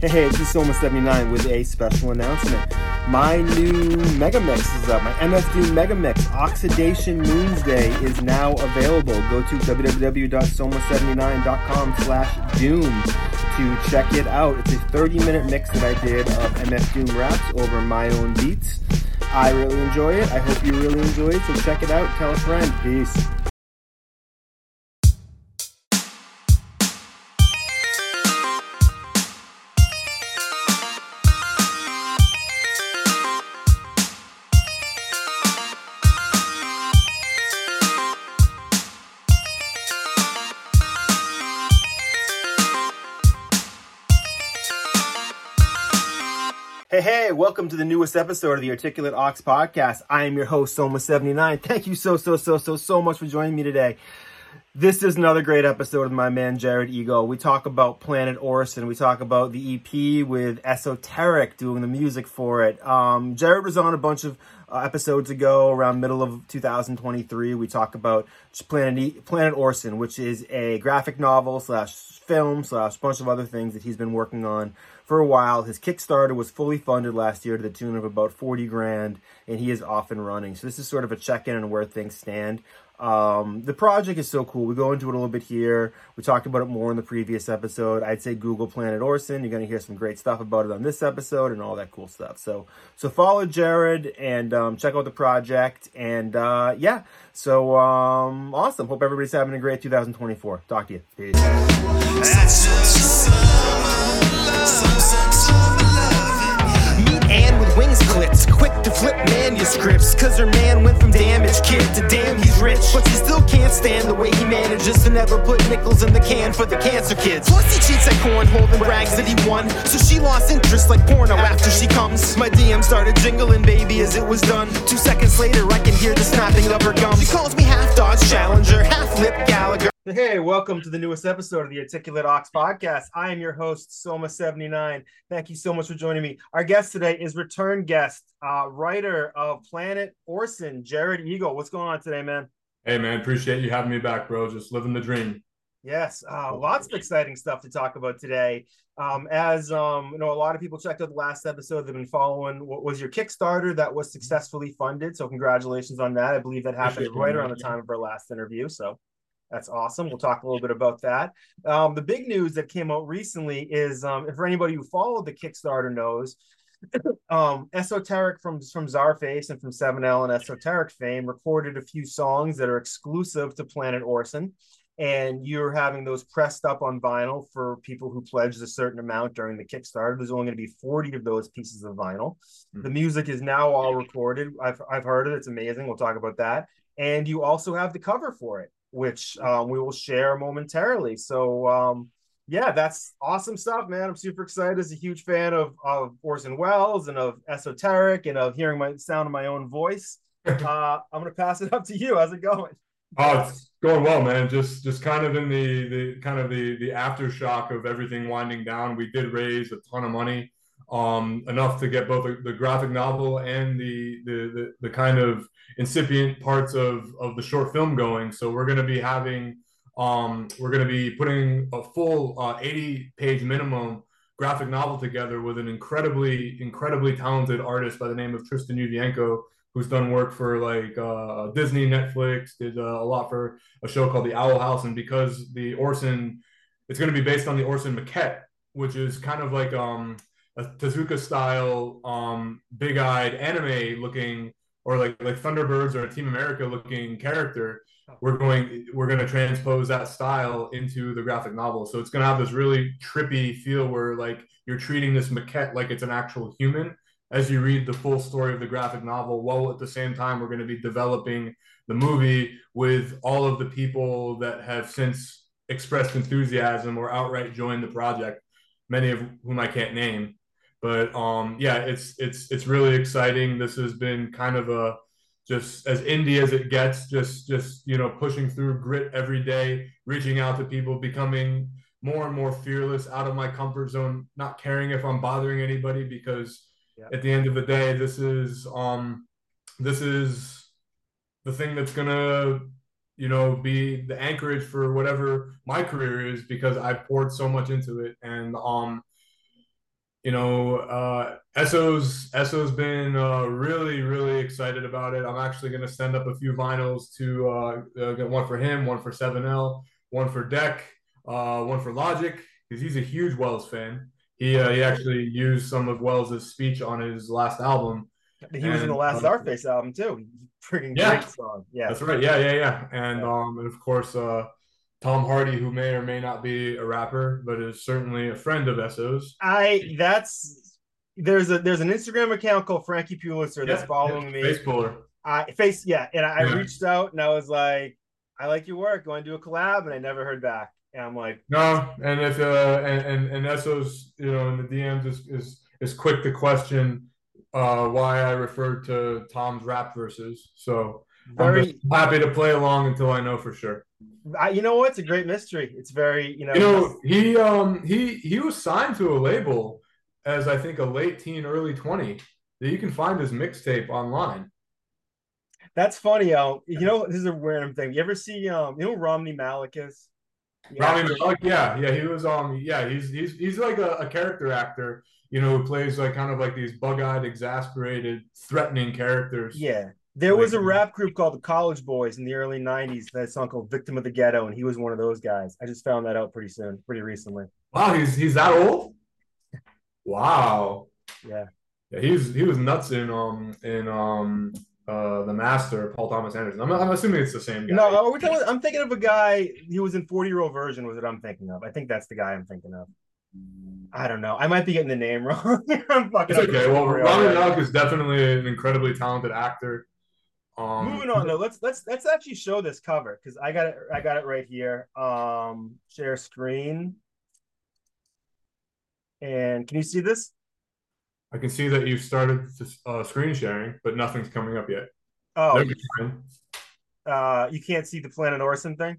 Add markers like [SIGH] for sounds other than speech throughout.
Hey, hey, this is Soma79 with a special announcement. My new Mega Mix is up. My MF Doom Mega Mix, Oxidation Moonsday, is now available. Go to www.soma79.com slash doom to check it out. It's a 30-minute mix that I did of MF Doom raps over my own beats. I really enjoy it. I hope you really enjoy it, so check it out. Tell a friend. Peace. Hey, welcome to the newest episode of the Articulate Ox podcast. I am your host, Soma79. Thank you so, so, so, so, so much for joining me today. This is another great episode of my man Jared Egol. We talk about Planet Orson. We talk about the EP with Esoteric doing the music for it. Um, Jared was on a bunch of uh, episodes ago, around middle of 2023. We talk about Planet Planet Orson, which is a graphic novel slash film slash bunch of other things that he's been working on for a while. His Kickstarter was fully funded last year to the tune of about 40 grand, and he is off and running. So this is sort of a check-in on where things stand. Um, the project is so cool. We go into it a little bit here. We talked about it more in the previous episode. I'd say Google Planet Orson. You're going to hear some great stuff about it on this episode and all that cool stuff. So, so follow Jared and um, check out the project. And uh, yeah, so um, awesome. Hope everybody's having a great 2024. Talk to you. Peace. And with wings clipped. Quick to flip manuscripts, cause her man went from damaged kid to damn he's rich. But she still can't stand the way he manages to never put nickels in the can for the cancer kids. Plus he cheats at cornhole and brags that he won. So she lost interest like porno after she comes. My DM started jingling, baby, as it was done. Two seconds later, I can hear the snapping of her gums. She calls me half Dodge Challenger, half Lip Gallagher. Hey, welcome to the newest episode of the Articulate Ox podcast. I am your host, Soma79. Thank you so much for joining me. Our guest today is return guest, uh, writer of Planet Orson, Jared Egol. What's going on today, man? Hey, man, appreciate you having me back, bro. Just living the dream. Yes, uh, lots of exciting stuff to talk about today. Um, as um, you know, a lot of people checked out the last episode. They've been following what was your Kickstarter that was successfully funded. So congratulations on that. I believe that happened right around the time of our last interview. So that's awesome. We'll talk a little bit about that. Um, the big news that came out recently is, um, for anybody who followed the Kickstarter knows, [COUGHS] um, Esoteric from from Czarface and from 7L and Esoteric fame recorded a few songs that are exclusive to Planet Orson, and you're having those pressed up on vinyl for people who pledged a certain amount during the Kickstarter. There's only going to be 40 of those pieces of vinyl. Mm-hmm. The music is now all recorded. I've I've heard it. It's amazing. We'll talk about that. And you also have the cover for it which um, we will share momentarily. So, um, yeah, that's awesome stuff, man. I'm super excited. As a huge fan of of Orson Welles and of Esoteric and of hearing my sound of my own voice. [LAUGHS] Uh, I'm gonna pass it up to you. How's it going? Oh, it's going well, man. Just just kind of in the the kind of the the aftershock of everything winding down. We did raise a ton of money um, enough to get both the, the graphic novel and the, the, the the kind of incipient parts of of the short film going. So we're going to be having um, we're going to be putting a full uh, 80 page minimum graphic novel together with an incredibly incredibly talented artist by the name of Tristan Uvienko who's done work for like uh, Disney, Netflix, did uh, a lot for a show called The Owl House, and because the Orson, it's going to be based on the Orson maquette, which is kind of like um, a Tezuka style, um, big eyed anime looking, or like like Thunderbirds or a Team America looking character. We're going we're going to transpose that style into the graphic novel. So it's going to have this really trippy feel where like you're treating this maquette like it's an actual human as you read the full story of the graphic novel, while at the same time we're going to be developing the movie with all of the people that have since expressed enthusiasm or outright joined the project, many of whom I can't name. But um, yeah, it's it's it's really exciting. This has been kind of a just as indie as it gets. Just just you know pushing through grit every day, reaching out to people, becoming more and more fearless, out of my comfort zone, not caring if I'm bothering anybody because yeah. at the end of the day, this is um this is the thing that's gonna you know be the anchorage for whatever my career is because I've poured so much into it and um you know, uh, Esso's Esso's been uh, really, really excited about it. I'm actually going to send up a few vinyls to uh, uh, get one for him, one for 7L, one for Deck, uh, one for Logic, because he's a huge Welles fan. He uh, he actually used some of Welles's speech on his last album. He was in the last um, Czarface album too. Freaking Yeah. great song. Yeah. That's right. Yeah, yeah, yeah. And um, and of course, uh, Tom Hardy, who may or may not be a rapper, but is certainly a friend of Esso's. I that's there's a there's an Instagram account called Frankie Pulitzer that's following yeah, me. Face puller. I face yeah, and I, I reached out and I was like, I like your work. Going to do a collab, and I never heard back. And I'm like, No, and if uh, and and, and Esso's, you know, in the DMs is is is quick to question uh why I referred to Tom's rap verses. So I'm very. happy to play along until I know for sure. I, you know what? It's a great mystery. It's very you know. You know, he um he he was signed to a label as I think a late teen, early twenty. That you can find his mixtape online. that's funny. Um, you know, this is a random thing. You ever see um, you know, Romney Malik is. Yeah. Rami Malek, yeah, yeah, he was um, yeah, he's he's he's like a, a character actor, you know, who plays like kind of like these bug-eyed, exasperated, threatening characters. Yeah. There was a rap group called the College Boys in the early 90s. That song called Victim of the Ghetto, and he was one of those guys. I just found that out pretty soon, pretty recently. Wow, he's he's that old. Wow. Yeah. Yeah, he's he was nuts in um in um uh the Master, Paul Thomas Anderson. I'm, I'm assuming it's the same guy. No, talking, I'm thinking of a guy. He was in 40 year old version, was what I'm thinking of. I think that's the guy I'm thinking of. I don't know. I might be getting the name [LAUGHS] wrong. I'm fucking It's okay. Well, story Rami is definitely an incredibly talented actor. Um, Moving on though, let's let's let's actually show this cover because I got it. I got it right here. Um, share screen. And can you see this? I can see that you've started uh, screen sharing, but nothing's coming up yet. Oh, uh, you can't see the Planet Orson thing.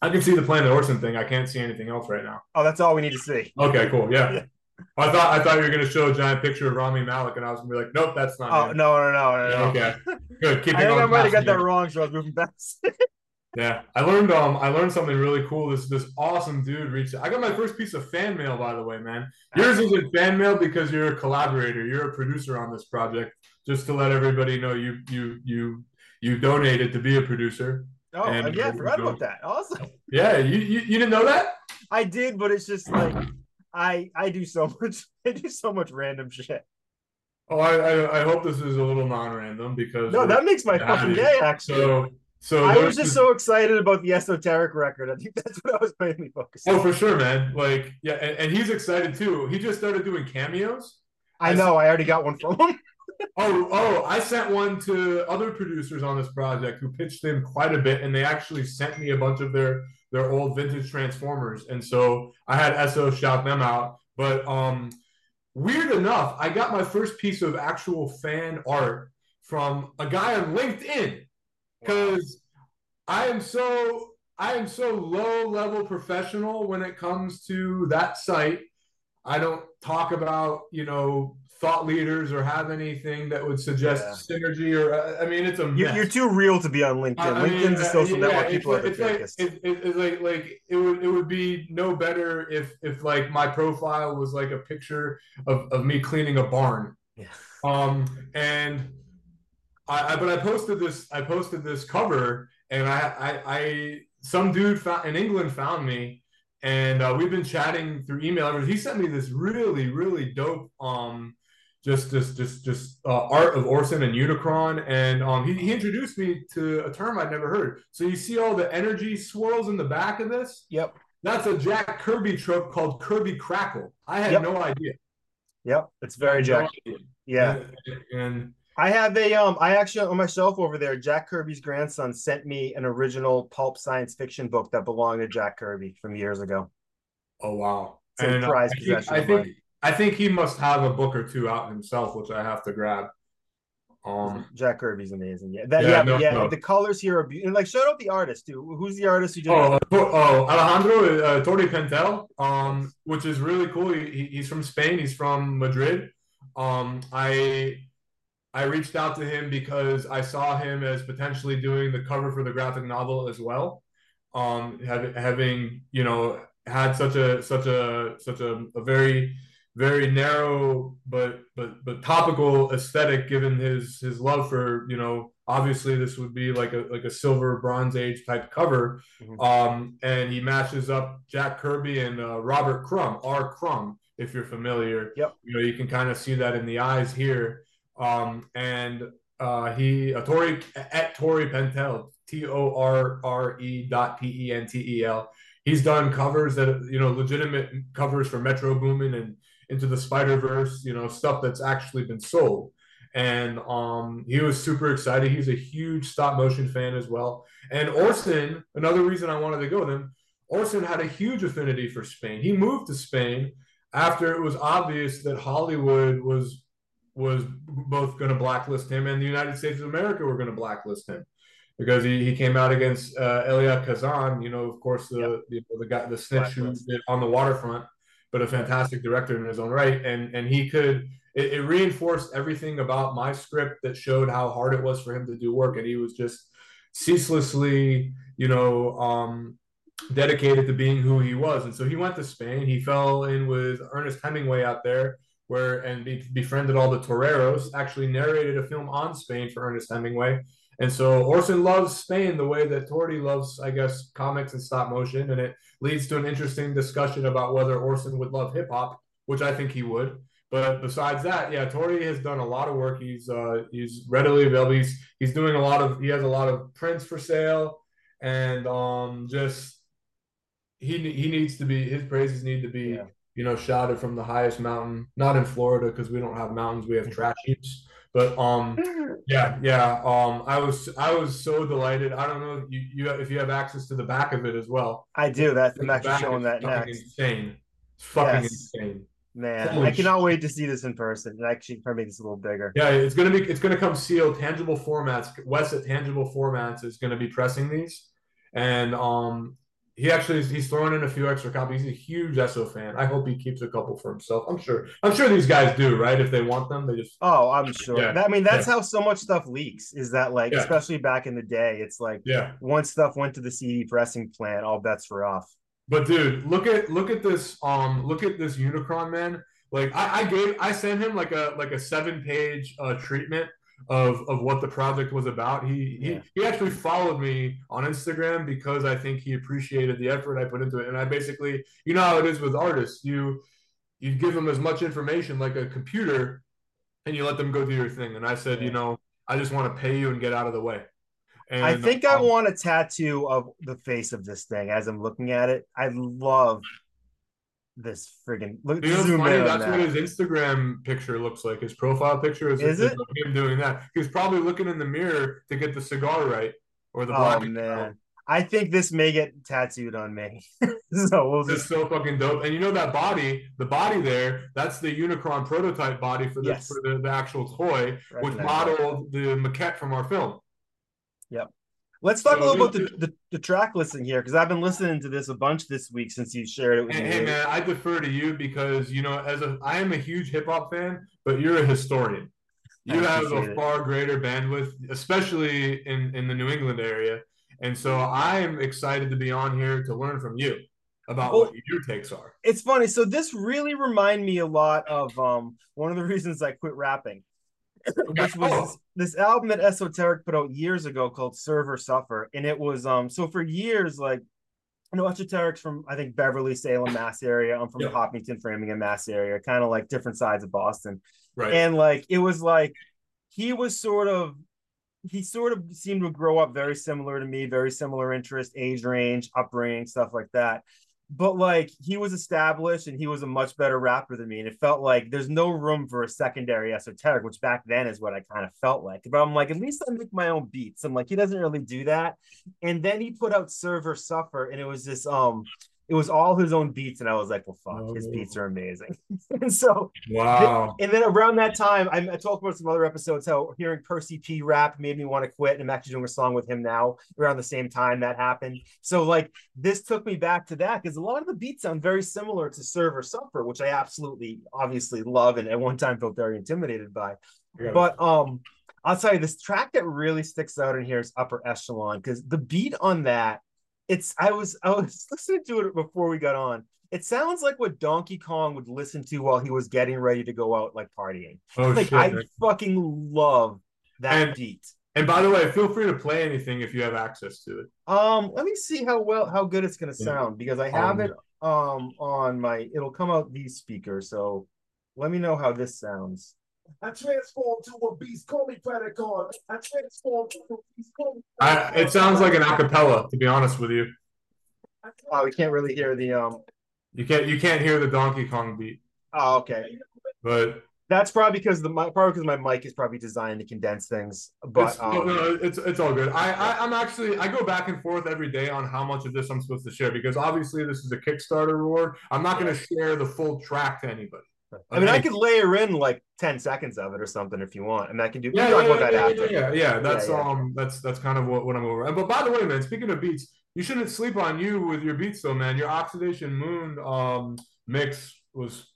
I can see the Planet Orson thing. I can't see anything else right now. Oh, that's all we need to see. Okay, cool. Yeah. [LAUGHS] I thought I thought you were gonna show a giant picture of Rami Malek, and I was gonna be like, nope, that's not. Oh him. no no no no no. Okay. Good. Keeping [LAUGHS] I think I might have got that wrong, so I was moving fast. [LAUGHS] Yeah, I learned um I learned something really cool. This this awesome dude reached. I got my first piece of fan mail, by the way, man. Yours isn't fan mail because you're a collaborator. You're a producer on this project. Just to let everybody know, you you you you donated to be a producer. oh And- yeah, I forgot about that. Awesome. Yeah, you you, you didn't know that? I did, but it's just like I I do so [LAUGHS] much. I do so much random shit. Oh, I I, I hope this is a little non-random because No, that makes my fucking day. Actually, so so I was just so excited about the esoteric record. I think [LAUGHS] that's what I was mainly focused oh, on. Oh, for sure, man. Like, yeah, and, and he's excited too. He just started doing cameos. I know. I already got one from him. [LAUGHS] Oh, oh, I sent one to other producers on this project who pitched in quite a bit, and they actually sent me a bunch of their their old vintage Transformers, and so I had Esso shout them out. But um, weird enough, I got my first piece of actual fan art from a guy on LinkedIn because I am so I am so low level professional when it comes to that site. I don't talk about you know thought leaders or have anything that would suggest synergy or I mean it's a mess. you're too real to be on LinkedIn. I- mean, LinkedIn's a uh, social yeah, network. People like- are the it's like, it, it, it's like like it would it would be no better if if like my profile was like a picture of, of me cleaning a barn. Yeah. Um and I, I but I posted this I posted this cover and I I, I some dude found in England found me and uh, we've been chatting through email. He sent me this really really dope um just just just just uh, art of Orson and Unicron, and um, he, he introduced me to a term I'd never heard. So you see all the energy swirls in the back of this. Yep. That's a Jack Kirby trope called Kirby Crackle. I had Yep. no idea. Yep. It's very Jack. Yeah. And, and I have a um I actually on my shelf over there, Jack Kirby's grandson sent me an original pulp science fiction book that belonged to Jack Kirby from years ago. oh wow. It's a and uh, prized think, possession I think. I think he must have a book or two out himself, which I have to grab. Um, Jack Kirby's amazing. Yeah. That Yeah, yeah, no, yeah, no. the colors here are beautiful. Like shout out the artist too. Who's the artist who did Oh, uh, oh, Alejandro uh, Torre Pentel, um, which is really cool. He, he- he's from Spain. He's from Madrid. Um, I I reached out to him because I saw him as potentially doing the cover for the graphic novel as well. Um, having having you know had such a such a such a, a very very narrow but but but topical aesthetic given his his love for you know obviously this would be like a like a silver bronze age type cover. Mm-hmm. um and he matches up jack kirby and uh, robert crumb r. Crumb if you're familiar. Yep. You know you can kind of see that in the eyes here. Um and uh he uh, tori at tori pentel t-o-r-r-e dot p-e-n-t-e-l he's done covers that you know legitimate covers for metro boomin and into the Spider Verse, you know, stuff that's actually been sold. And um, he was super excited. He's a huge stop motion fan as well. And Orson, another reason I wanted to go with him, Orson had a huge affinity for Spain. He moved to Spain after it was obvious that Hollywood was was both going to blacklist him and the United States of America were going to blacklist him because he, he came out against uh, Elia Kazan, you know, of course, the, yep. the, the guy, the snitch who did on the waterfront but a fantastic director in his own right. And and he could it, it, reinforced everything about my script that showed how hard it was for him to do work, and he was just ceaselessly, you know, um, dedicated to being who he was. And so he went to Spain. He fell in with Ernest Hemingway out there, where and be, befriended all the toreros. Actually, narrated a film on Spain for Ernest Hemingway. And so Orson loves Spain the way that Torti loves, I guess, comics and stop motion. And it leads to an interesting discussion about whether Orson would love hip hop, which I think he would. But besides that, yeah, Tori has done a lot of work. He's uh, he's readily available. He's he's doing a lot of he has a lot of prints for sale, and um, just he he needs to be his praises need to be yeah. you know shouted from the highest mountain. Not in Florida because we don't have mountains. We have trash heaps. But um, yeah, yeah. Um, I was I was so delighted. I don't know you, you if you have access to the back of it as well. I do. That's I'm actually showing that next. Insane. It's fucking yes. insane. Man, Holy I cannot shit. wait to see this in person. And actually, probably make this a little bigger. Yeah, it's gonna be it's gonna come sealed, tangible formats. Wes at Tangible Formats is gonna be pressing these, and um, he actually he's throwing in a few extra copies. He's a huge Esso fan. I hope he keeps a couple for himself. I'm sure. I'm sure these guys do, right? If they want them, they just. Oh, I'm sure. Yeah. I mean, that's yeah. how so much stuff leaks. Is that like, yeah. especially back in the day, it's like, yeah, once stuff went to the CD pressing plant, all bets were off. But dude, look at look at this. Um, look at this Unicron man. Like I, I gave I sent him like a like a seven page uh, treatment of of what the project was about. He yeah. he he actually followed me on Instagram because I think he appreciated the effort I put into it. And I basically, you know how it is with artists, you you give them as much information like a computer, and you let them go do your thing. And I said, yeah. you know, I just want to pay you and get out of the way. And, I think um, I want a tattoo of the face of this thing as I'm looking at it. I love this friggin' look. You know, funny? That's that. what his Instagram picture looks like. His profile picture is, is, is it? him doing that. He's probably looking in the mirror to get the cigar right or the oh, black. Oh man, I think this may get tattooed on me. [LAUGHS] so we'll just so fucking dope. And you know that body, the body there, that's the Unicron prototype body for the yes. for the, the actual toy, which modeled the maquette from our film. Yep. Let's talk so a little about the, the, the, track listing here because I've been listening to this a bunch this week since you shared it with hey, me. Hey man, I defer to you because you know, as a I am a huge hip hop fan, but you're a historian. You have a far it. greater bandwidth, especially in in the New England area, and so I am excited to be on here to learn from you about well, what your takes are. It's funny. So this really reminded me a lot of um one of the [LAUGHS] reasons I quit rapping [LAUGHS] which was oh. this album that Esoteric put out years ago called Serve or Suffer. And it was um so for years, like you know, Esoteric's from I think Beverly, Salem, Mass area. I'm from yeah. the Hopkinton, Framingham, Mass area, kind of like different sides of Boston. Right. And like it was like he was sort of he sort of seemed to grow up very similar to me, very similar interest, age range, upbringing, stuff like that but like he was established and he was a much better rapper than me. And it felt like there's no room for a secondary esoteric, which back then is what I kind of felt like. But I'm like, at least I make my own beats. I'm like, he doesn't really do that. And then he put out Serve or Suffer, and it was this um it was all his own beats, and I was like, "Well, fuck, oh. his beats are amazing." [LAUGHS] and so, wow. and then around that time, I, I, talked about some other episodes how hearing Percy P rap made me want to quit, and I'm actually doing a song with him now. Around the same time that happened, so like this took me back to that because a lot of the beats sound very similar to Serve or Suffer, which I absolutely, obviously love, and at one time felt very intimidated by. Yeah. But um, I'll tell you, this track that really sticks out in here is Upper Echelon because the beat on that it's I was I was [LAUGHS] listening to it before we got on, It sounds like what Donkey Kong would listen to while he was getting ready to go out like partying. Oh like shit! I fucking love that And- beat. And by the way, feel free to play anything if you have access to it. Um, let me see how well how good it's gonna sound because I have Um, it um on my it'll come out these speakers. So let me know how this sounds. I transform to a beast. Call me Predacon. I transform to a beast. Call me I, it sounds like an acapella, to be honest with you. Oh, we can't really hear the um. You can't you can't hear the Donkey Kong beat, Oh, okay. but That's probably because the mic, probably because my mic is probably designed to condense things. But it's, no, um, no, it's it's all good. I, I I'm actually I go back and forth every day on how much of this I'm supposed to share because obviously this is a Kickstarter reward. I'm not going to share the full track to anybody. I mean, I could layer in like ten seconds of it or something if you want, and I can do. Yeah, yeah, yeah, yeah, after. yeah, yeah. That's yeah. um, that's that's kind of what, what I'm over. But by the way, man, speaking of beats, you shouldn't sleep on you with your beats, though, man. Your Oxidation Moon um mix was,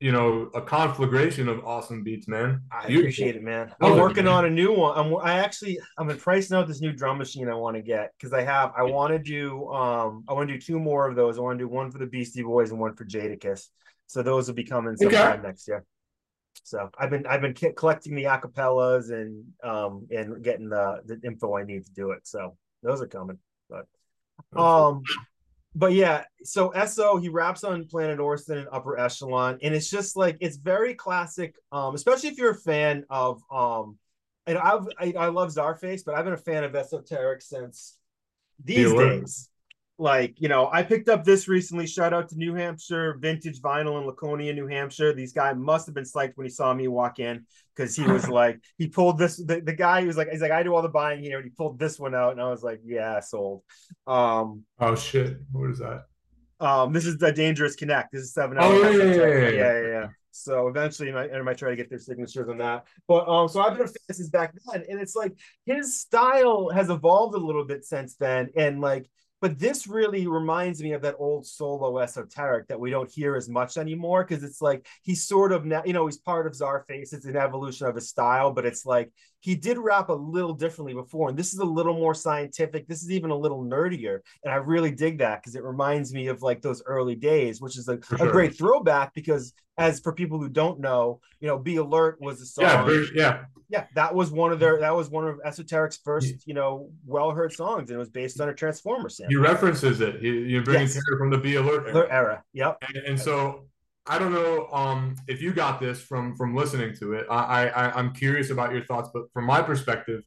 you know, a conflagration of awesome beats, man. I Beautiful. appreciate it, man. I'm it, working man. on a new one. I'm I actually I'm in pricing out this new drum machine I want to get because I have I want to do um I want to do two more of those. I want to do one for the Beastie Boys and one for Jadakiss. So those will be coming sometime next year. So I've been I've been ki- collecting the acapellas and um and getting the the info I need to do it. So those are coming. But um but yeah, so Esso he raps on Planet Orson and Upper Echelon, and it's just like it's very classic. Um, especially if you're a fan of um, and I've I, I love Czarface, but I've been a fan of Esoteric since these alert. days. Like you know, I picked up this recently. Shout out to New Hampshire Vintage Vinyl in Laconia, New Hampshire. These guy must have been psyched when he saw me walk in because he was [LAUGHS] like, he pulled this. The, the guy he was like, he's like, I do all the buying here, and he pulled this one out, and I was like, yeah, sold. Um, Oh shit! What is that? um, this is the Dangerous Connect. This is seven. Oh, hours. yeah, yeah, yeah, yeah, yeah. yeah, yeah. So eventually, I might, I might try to get their signatures on that. But um, so I've been a fan since back then, and it's like his style has evolved a little bit since then, and like. But this really reminds me of that old solo esoteric that we don't hear as much anymore because it's like he's sort of now, you know, he's part of Czarface. It's an evolution of his style, but it's like he did rap a little differently before, and this is a little more scientific. This is even a little nerdier, and I really dig that because it reminds me of like those early days, which is a, sure. great throwback. Because as for people who don't know, you know, "Be Alert" was a song. Yeah, yeah. yeah, that was one of their that was one of Esoteric's first, you know, well heard songs, and it was based on a Transformer sample. He references it. He, you bring Yes. it from the Be Alert era. Era. Yep. and, and so I don't know um, if you got this from from listening to it. I, I I'm curious about your thoughts, but from my perspective,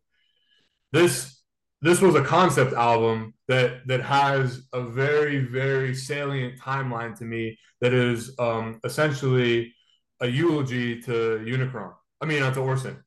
this this was a concept album that that has a very very salient timeline to me that is um, essentially a eulogy to Unicron. I mean, not to Orson.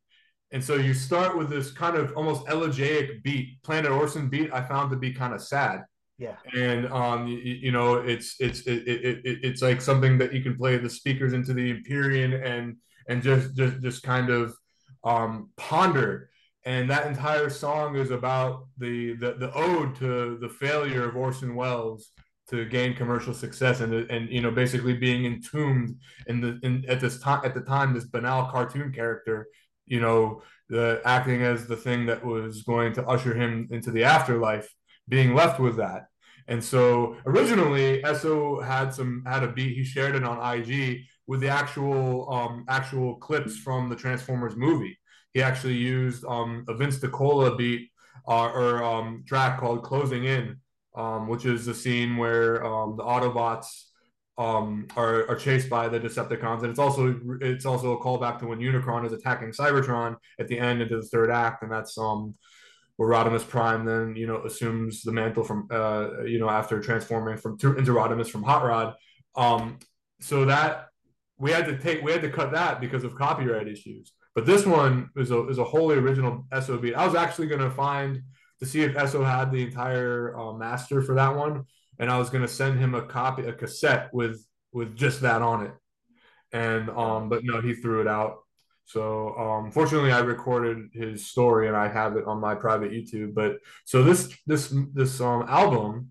And so you start with this kind of almost elegiac beat, Planet Orson beat. I found to be kind of sad Yeah. and um you, you know it's it's it, it, it it's like something that you can play the speakers into the Empyrean and and just just just kind of um ponder and that entire song is about the the, the ode to the failure of Orson Welles to gain commercial success and and you know basically being entombed in the in at this time at the time this banal cartoon character you know the acting as the thing that was going to usher him into the afterlife being left with that. And so originally Esso had some had a beat. He shared it on IG with the actual um, actual clips from the Transformers movie. He actually used um, a Vince DiCola beat uh, or um, track called "Closing In," um, which is the scene where um, the Autobots um, are, are chased by the Decepticons, and it's also it's also a callback to when Unicron is attacking Cybertron at the end into the third act, and that's um where Rodimus Prime then you know assumes the mantle from uh you know after transforming from to, into Rodimus from Hot Rod. Um, so that we had to take we had to cut that because of copyright issues. But this one is a is a wholly original SOB. I was actually gonna find to see if Esso had the entire uh, master for that one, and I was gonna send him a copy a cassette with with just that on it. And um, but no, he threw it out. So um, fortunately, I recorded his story and I have it on my private YouTube. But so this this this um, album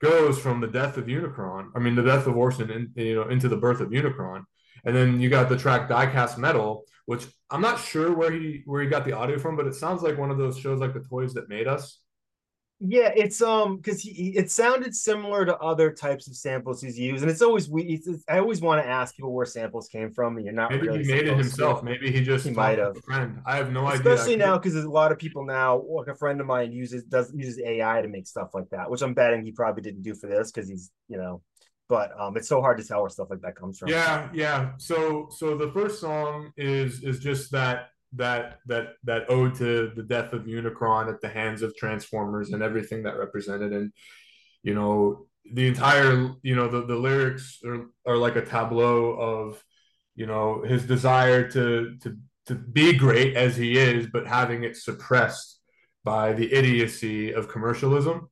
goes from the death of Unicron, I mean the death of Orson, in, you know, into the birth of Unicron, and then you got the track Diecast Metal, which I'm not sure where he where he got the audio from, but it sounds like one of those shows like the Toys That Made Us. Yeah, it's um because he, it sounded similar to other types of samples he's used, and it's always we. It's, it's- I always want to ask people where samples came from, and you're not Maybe really he made it supposed to. himself. Maybe he just He might have. a friend. I have no idea. Especially now, because a lot of people now. Like a friend of mine uses does uses AI to make stuff like that, which I'm betting he probably didn't do for this because he's you know, but um, it's so hard to tell where stuff like that comes from. Yeah, yeah. So so the first song is is just that that that that ode to the death of Unicron at the hands of Transformers and everything that represented. And you know the entire you know the, the lyrics are, are like a tableau of you know his desire to to to be great as he is but having it suppressed by the idiocy of commercialism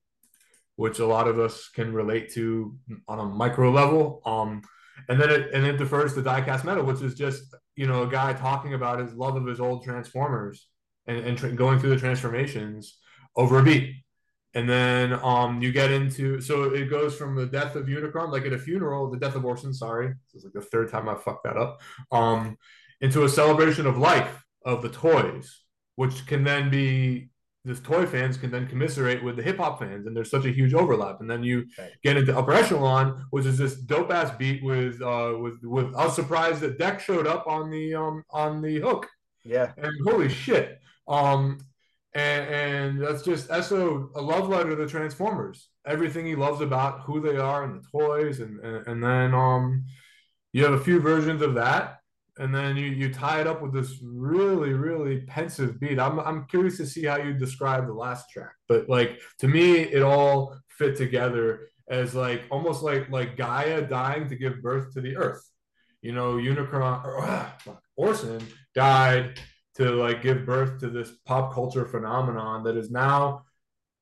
which a lot of us can relate to on a micro level. Um and then it and it defers to diecast metal which is just you know a guy talking about his love of his old transformers and, and tra- going through the transformations over a beat and then um you get into so it goes from the death of Unicron, like at a funeral, the death of Orson, sorry. This is like the third time I fucked that up. Um, into a celebration of life of the toys, which can then be the toy fans can then commiserate with the hip hop fans, and there's such a huge overlap. And then you Right. get into Upper Echelon, which is this dope ass beat with uh with with I was surprised that Deck showed up on the um on the hook. Yeah, and holy shit. Um and, and that's just Esso a love letter to the transformers. Everything he loves about who they are and the toys and and, and then um you have a few versions of that and then you you tie it up with this really really pensive beat. I'm, I'm curious to see how you describe the last track but like to me it all fit together as like almost like like gaia dying to give birth to the earth. You know unicron or, ah, fuck, orson died to like give birth to this pop culture phenomenon that is now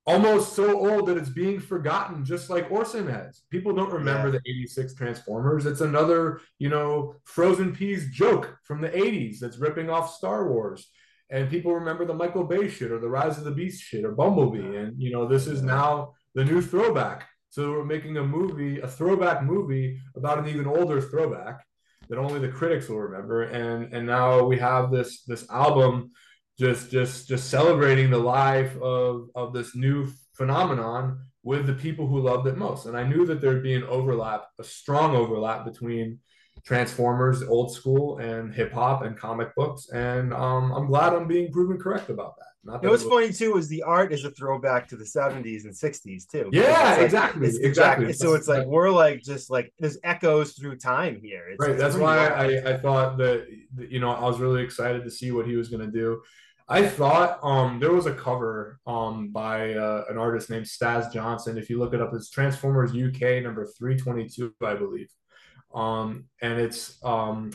almost so old that it's being forgotten just like orson has. People don't remember Yeah. the 86 transformers. It's another you know frozen peas joke from the 80s that's ripping off star wars. And people remember the michael bay shit or the rise of the beast shit or bumblebee. And you know this is now the new throwback. So we're making a movie a throwback movie about an even older throwback that only the critics will remember. And and now we have this this album just just just celebrating the life of of this new phenomenon with the people who loved it most and i knew that there'd be an overlap a strong overlap between transformers old school and hip hop and comic books and um, i'm glad i'm being proven correct about that Not You know what's it was- funny too is the art is a throwback to the 70s and 60s too. Yeah, It's like- exactly, it's exactly. So it's like we're like just like there's echoes through time here. It's, right that's why wild. I, I thought that that, you know i was really excited to see what he was going to do i thought um there was a cover um by uh, an artist named Staz johnson. If you look it up it's transformers uk number 322 i believe. Um and it's um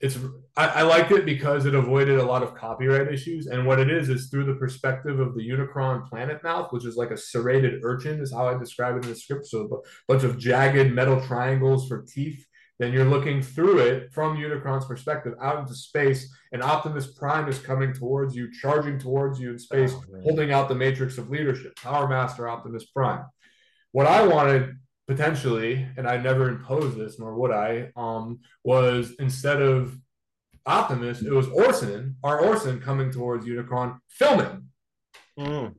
it's I, I liked it because it avoided a lot of copyright issues. And what it is is through the perspective of the unicron planet mouth which is like a serrated urchin is how i describe it in the script. So a bunch of jagged metal triangles for teeth then you're looking through it from Unicron's perspective out into space, and Optimus Prime is coming towards you, charging towards you in space, Oh, holding out the matrix of leadership, Power Master Optimus Prime. What I wanted potentially, and I never imposed this, nor would I, um, was instead of Optimus, it was Orson, our Orson coming towards Unicron, filming. Mm.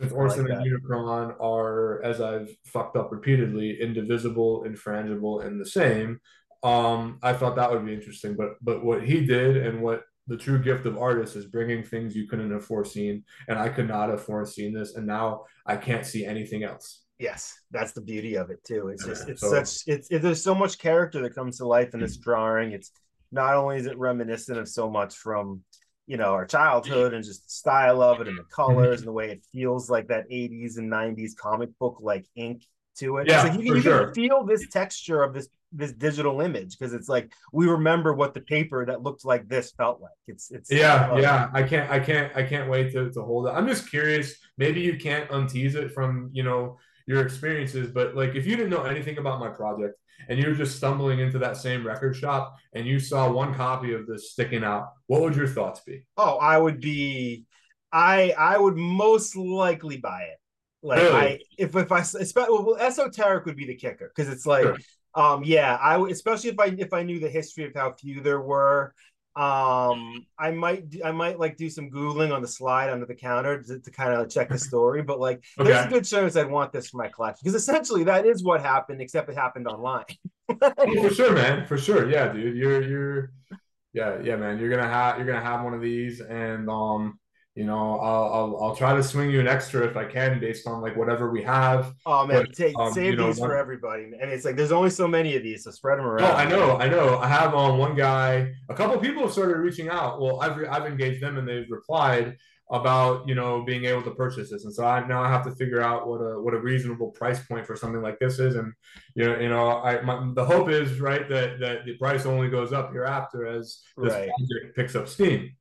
Since Orson like and Unicron are, as I've fucked up repeatedly, indivisible, infrangible, and the same, um, I thought that would be interesting. But but what he did and what the true gift of artists is bringing things you couldn't have foreseen, and I could not have foreseen this, and now I can't see anything else. Yes, that's the beauty of it too. It's just it's so- such it's it, there's so much character that comes to life in this drawing. It's not only is it reminiscent of so much from you know our childhood and just the style of it and the colors and the way it feels like that 80s and 90s comic book like ink to it. Yeah, like you, for you sure. can feel this texture of this this digital image because it's like we remember what the paper that looked like this felt like. It's it's Yeah, uh, yeah. I can't, I can't, I can't wait to, to hold it. I'm just curious. Maybe you can't untease it from you know your experiences, but like if you didn't know anything about my project and you're just stumbling into that same record shop and you saw one copy of this sticking out, what would your thoughts be? Oh, I would be, I I would most likely buy it. Like Really? I if if I especially well, esoteric would be the kicker because it's like Sure. um yeah I would especially if I if I knew the history of how few there were Um, I might I might like do some googling on the slide under the counter to, to kind of check the story. But like, there's a good chance I'd want this for my collection because essentially that is what happened, except it happened online. Oh, for sure, [LAUGHS] man. For sure. Yeah, dude. You're you're yeah, yeah, man. You're gonna have you're gonna have one of these and um, you know, I'll I'll I'll try to swing you an extra if I can based on like whatever we have. Oh man, But, take um, save you know, these for everybody. And it's like there's only so many of these, so spread them around. Oh, around. I know, I know. I have um one guy, a couple people have started reaching out. Well, I've I've engaged them and they've replied about you know being able to purchase this, and so I now I have to figure out what a what a reasonable price point for something like this is, and you know you know I my, the hope is right that that the price only goes up hereafter as this Right. project picks up steam,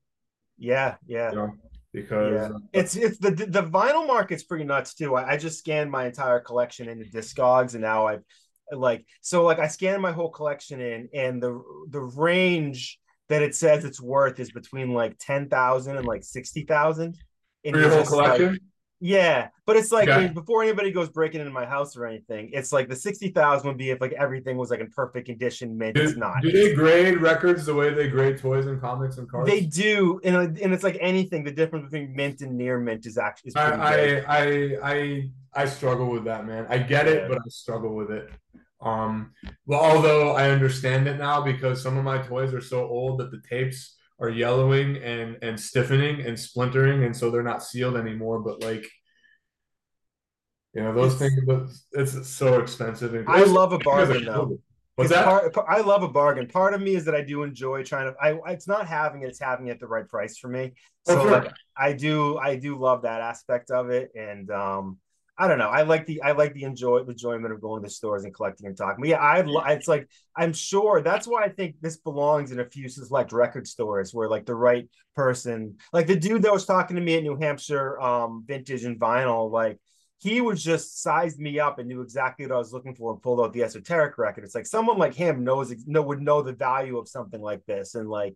Yeah, yeah. you know, because Yeah. It's it's the the vinyl market's pretty nuts too. I, I just scanned my entire collection into Discogs, and now I've like so like I scanned my whole collection in, and the the range that it says it's worth is between like ten thousand and like sixty thousand. for your whole collection. Yeah, but it's like I mean, before anybody goes breaking into my house or anything, it's like the sixty thousand would be if like everything was like in perfect condition. Mint, it's not. do they grade records the way they grade toys and comics and cards? They do, and, and it's like anything. The difference between mint and near mint is actually is pretty I. I I I I struggle with that, man. I get it, Yeah. but I struggle with it. Um, well, although I understand it now because some of my toys are so old that the tapes are yellowing and and stiffening and splintering, and so they're not sealed anymore. But like, you know, those It's- things, but it's so expensive. And I love a bargain though. What's that? Part, I love a bargain. Part of me is that I do enjoy trying to. I it's not having it; it's having it at the right price for me. Oh, So sure. like, I do, I do love that aspect of it, and um, I don't know. I like the, I like the enjoy, enjoyment of going to the stores and collecting and talking. But yeah, I, it's like I'm sure that's why I think this belongs in a few select record stores where like the right person, like the dude that was talking to me at New Hampshire, um, vintage and vinyl, like he was just sized me up and knew exactly what I was looking for and pulled out the esoteric record. It's like someone like him knows know would know the value of something like this, and like,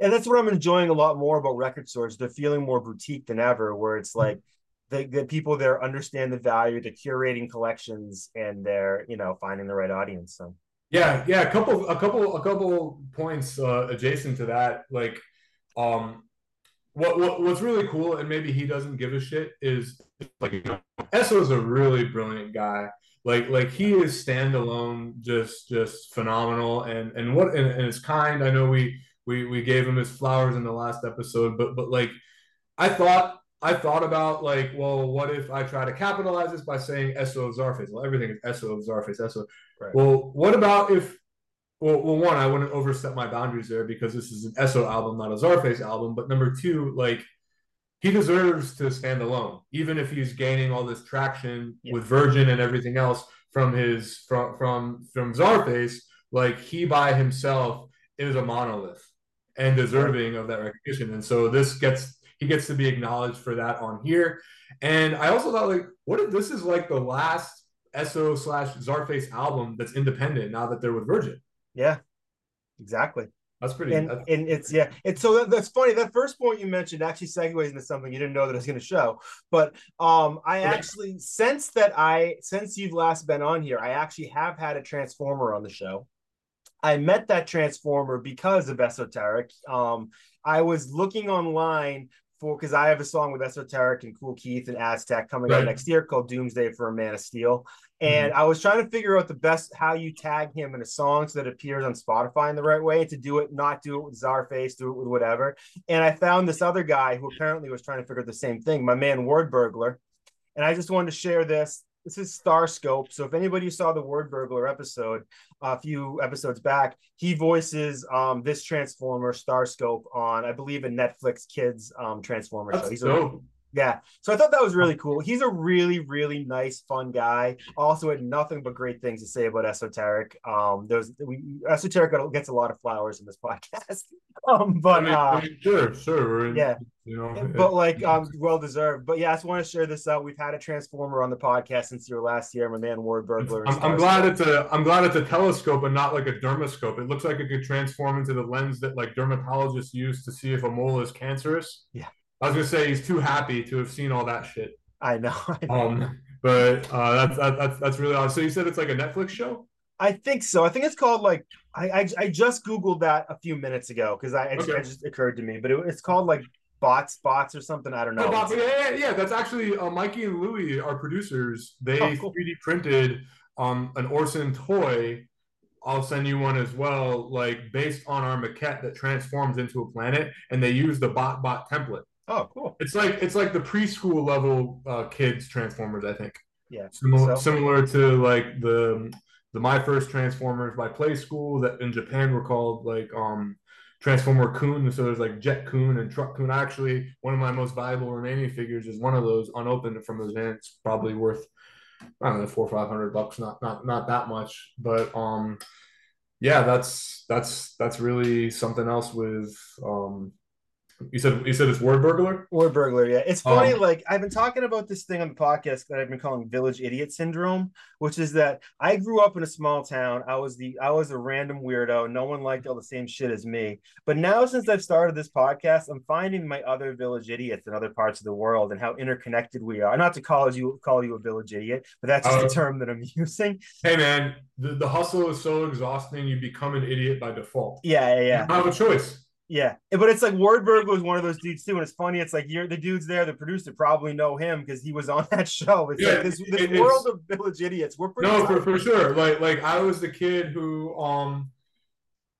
and that's what I'm enjoying a lot more about record stores. They're feeling more boutique than ever, where it's like the, the people there understand the value, they're curating collections, and they're you know finding the right audience. So Yeah, yeah, a couple, a couple, a couple points uh, adjacent to that. Like, um, what, what what's really cool, and maybe he doesn't give a shit, is like you know, a really brilliant guy. Like, like he is standalone, just just phenomenal, and and what and, and it's kind. I know we we we gave him his flowers in the last episode, but but like, I thought. I thought about like, well, what if I try to capitalize this by saying Esso of Czarface? Well, everything is Esso of Czarface, Esso. Right. Well, what about if well, well, one, I wouldn't overstep my boundaries there because this is an Esso album, not a Czarface album. But number two, like he deserves to stand alone, even if he's gaining all this traction Yeah. with Virgin and everything else from his from from from Czarface. Like he by himself is a monolith and deserving of that recognition. And so this gets he gets to be acknowledged for that on here. And I also thought like, what if this is like the last Esso slash Czarface album that's independent now that they're with Virgin? yeah, exactly. That's pretty. and that's, and it's yeah it's so that, that's funny that first point you mentioned actually segues into something you didn't know that I was going to show but um I Okay. actually since that I since you've last been on here I actually have had a transformer on the show I met that transformer because of esoteric um I was looking online for because I have a song with esoteric and Kool Keith and Aztec coming out next year called Doomsday for a Man of Steel and mm-hmm. I was trying to figure out the best how you tag him in a song so that it appears on Spotify in the right way to do it, not do it with Czarface, do it with whatever. And I found this other guy who apparently was trying to figure out the same thing, my man Word Burglar. And I just wanted to share this. This is Starscope. So if anybody saw the Word Burglar episode a few episodes back, he voices um, this Transformer Starscope on, I believe, a Netflix Kids um, Transformer show. that's He's a dope. Yeah. So I thought that was really cool. He's a really, really nice, fun guy. Also had nothing but great things to say about Esoteric. Um, there's we Esoteric gets a lot of flowers in this [LAUGHS] podcast. Um, but I mean, uh I mean, sure, sure. Yeah, you know, [LAUGHS] but like um well deserved. But yeah, I just want to share this out. We've had a transformer on the podcast since your last year, my man Word Burglar. I'm, I'm glad it's a I'm glad it's a telescope and not like a dermoscope. It looks like it could transform into the lens that like dermatologists use to see if a mole is cancerous. Yeah. I was gonna say he's too happy to have seen all that shit. I know. [LAUGHS] I know. Um, but uh, that's that's that's really odd. So you said it's like a Netflix show. I think so. I think it's called like I I, I just googled that a few minutes ago because I it, Okay. it just occurred to me, but it, it's called like bots bots or something. I don't know. Oh, yeah, yeah, yeah. That's actually uh, Mikey and Louie, our producers. They Oh, cool. 3D printed um, an Orson toy. I'll send you one as well, like based on our maquette that transforms into a planet, and they use the bot bot template. Oh, cool. It's like it's like the preschool level uh, kids Transformers, I think. Yeah. Similar, So- similar to like the the My First Transformers by Playskool that in Japan were called like um Transformer Coon. So there's like Jet Coon and Truck Coon. Actually, one of my most valuable remaining figures is one of those unopened from the van. It's probably worth I don't know four or five hundred bucks. Not not not that much, but um yeah, that's that's that's really something else with um. You said you said it's word burglar. Word burglar, yeah. It's funny, Um, like I've been talking about this thing on the podcast that I've been calling village idiot syndrome, which is that I grew up in a small town. I was the I was a random weirdo. No one liked all the same shit as me. But now since I've started this podcast, I'm finding my other village idiots in other parts of the world and how interconnected we are. Not to call you call you a village idiot, but that's just Oh. the term that I'm [LAUGHS] using. Hey man, the, the hustle is so exhausting. You become an idiot by default. Yeah, yeah, yeah. You don't have a choice. Yeah, but it's like Wordberg was one of those dudes too, and it's funny. It's like you're the dudes there, the producer probably know him because he was on [LAUGHS] that show. It's Yeah, like this, this it- world of village idiots. We're pretty. No, for, for sure. Like like I was the kid who um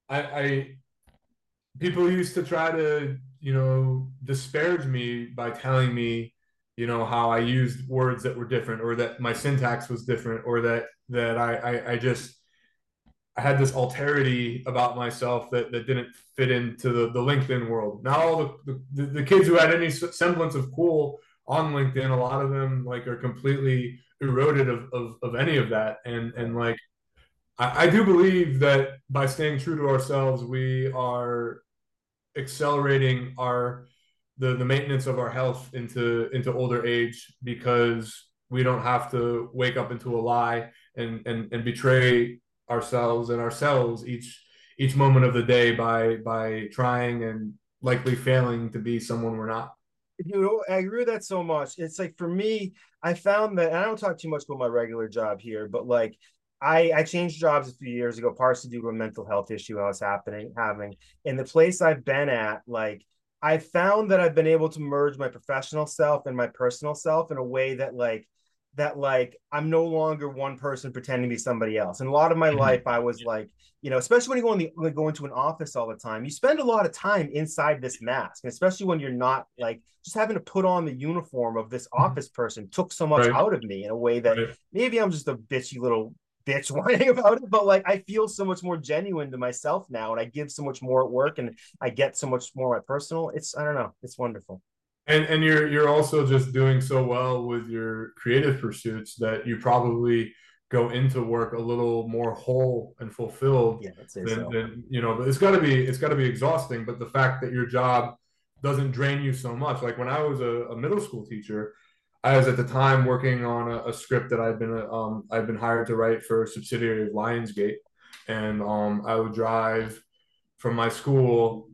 I I people used to try to, you know, disparage me by telling me, you know, how I used words that were different or that my syntax was different or that that I I, I just I had this alterity about myself that, that didn't fit into the, the LinkedIn world. Now all the, the, the kids who had any semblance of cool on LinkedIn, a lot of them like are completely eroded of, of, of any of that. And and like I, I do believe that by staying true to ourselves, we are accelerating our the, the maintenance of our health into into older age because we don't have to wake up into a lie and and, and betray ourselves and ourselves each each moment of the day by by trying and likely failing to be someone we're not. You know, I agree with that so much. It's like for me, I found that I don't talk too much about my regular job here, but like I I changed jobs a few years ago, partially due to a mental health issue I was happening having. In the place I've been at, like I found that I've been able to merge my professional self and my personal self in a way that like that like I'm no longer one person pretending to be somebody else. And a lot of my Mhm. life, I was like, you know, especially when you go in the like, go into an office all the time, you spend a lot of time inside this mask, and especially when you're not like just having to put on the uniform of this office person took so much Right. out of me in a way that Right. maybe I'm just a bitchy little bitch [LAUGHS] whining about it, but like I feel so much more genuine to myself now, and I give so much more at work, and I get so much more at personal. It's I don't know, it's wonderful. And and you're you're also just doing so well with your creative pursuits that you probably go into work a little more whole and fulfilled Yeah, than, so. than you know, but it's gotta be it's gotta be exhausting. But the fact that your job doesn't drain you so much. Like when I was a, a middle school teacher, I was at the time working on a, a script that I'd been um I'd been hired to write for a subsidiary of Lionsgate, and um I would drive from my school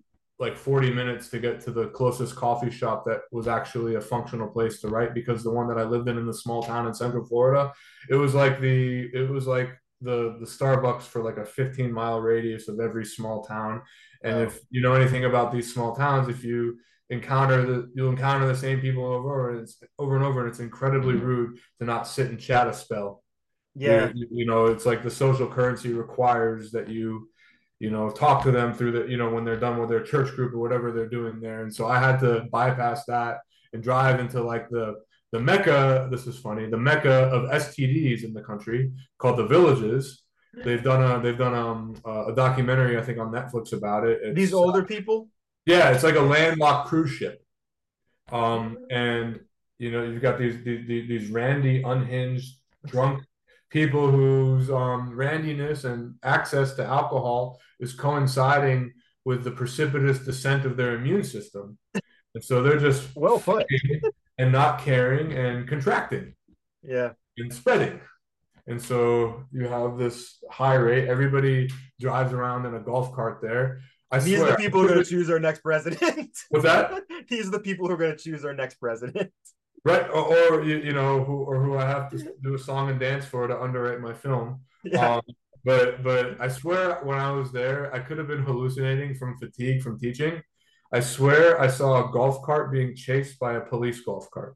like 40 minutes to get to the closest coffee shop that was actually a functional place to write because the one that I lived in in the small town in Central Florida, it was like the it was like the the Starbucks for like a 15 mile radius of every small town. And oh. if you know anything about these small towns, if you encounter the you'll encounter the same people over and it's over and over and it's incredibly mm-hmm. rude to not sit and chat a spell. Yeah, You, you know, it's like the social currency requires that you you know talk to them through the you know when they're done with their church group or whatever they're doing there and so i had to bypass that and drive into like the the mecca this is funny the mecca of stds in the country called the villages they've done a they've done um a documentary i think on netflix about it It's, these older people. yeah, it's like a landlocked cruise ship. Um, and you know, you've got these these, these randy, unhinged, drunk people whose um, randiness and access to alcohol is coinciding with the precipitous descent of their immune system. And so they're just Well put. fucking and not caring and contracting Yeah, and spreading. And so you have this high rate. Everybody drives around in a golf cart there. I these swear, are the people who are going to choose our next president. What's that? [LAUGHS] these are the people who are going to choose our next president. Right, or, or you, you know, who or who I have to do a song and dance for to underwrite my film. Yeah. Um, But but I swear when I was there, I could have been hallucinating from fatigue from teaching. I swear I saw a golf cart being chased by a police golf cart.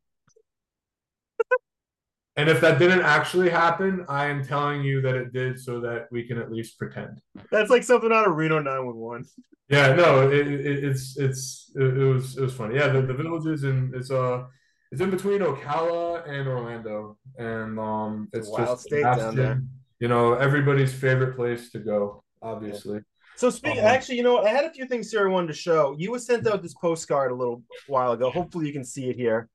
And if that didn't actually happen, I am telling you that it did so that we can at least pretend. That's like something out of Reno 911. Yeah, no, it, it, it's it's it, it was it was funny. Yeah, the, the villages and it's uh it's in between Ocala and Orlando, and um it's, a wild just state down there. You know, everybody's favorite place to go, obviously. So speaking, Uh-huh. actually, you know, what? I had a few things here I wanted to show. You was sent out this postcard a little while ago. Hopefully, you can see it here.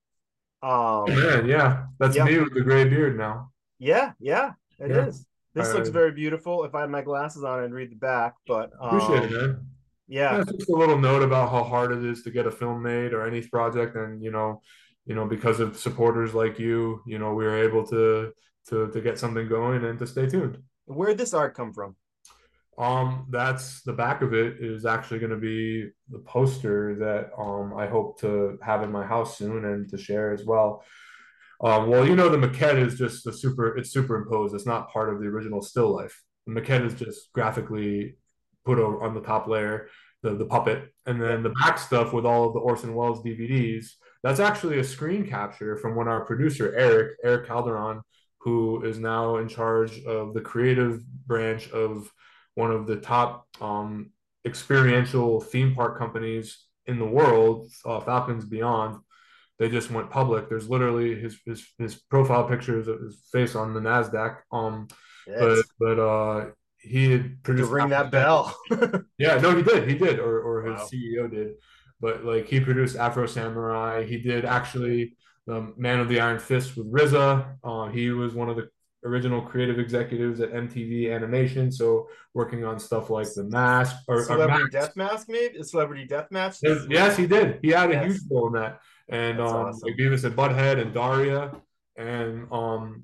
Um, man, yeah, that's Yeah. me with the gray beard now. yeah, yeah, it is. Yeah. This looks I- very beautiful. If I had my glasses on, I'd read the back. But um, Appreciate it, man. Yeah, Yeah, it's just a little note about how hard it is to get a film made or any project, and you know, you know, because of supporters like you, you know, we were able to to to get something going and to stay tuned. Where did this art come from? Um, that's the back of it is actually going to be the poster that um I hope to have in my house soon and to share as well. Um, well, you know, the maquette is just the super, it's superimposed. It's not part of the original still life. The maquette is just graphically put on the top layer, the, the puppet. And then the back stuff with all of the Orson Welles DVDs, that's actually a screen capture from when our producer, Eric, Eric Calderon, who is now in charge of the creative branch of one of the top um, experiential theme park companies in the world, uh, Falcons Beyond. They just went public. There's literally his his, his profile pictures of his face on the Nasdaq. Um, but Yes. but uh, he had to produced ring that bell. yeah, no, he did. He did, or or his Wow. CEO did. But like he produced Afro Samurai. He did actually um, Man of the Iron Fist with RZA. Uh, he was one of the original creative executives at MTV Animation. So working on stuff like The Mask or, or Celebrity Mask. Death Mask, maybe a Celebrity Death Mask. Yes, yes, he did. He had a Yes. huge role in that. And That's um, awesome. like Beavis and Butthead and Daria. And um,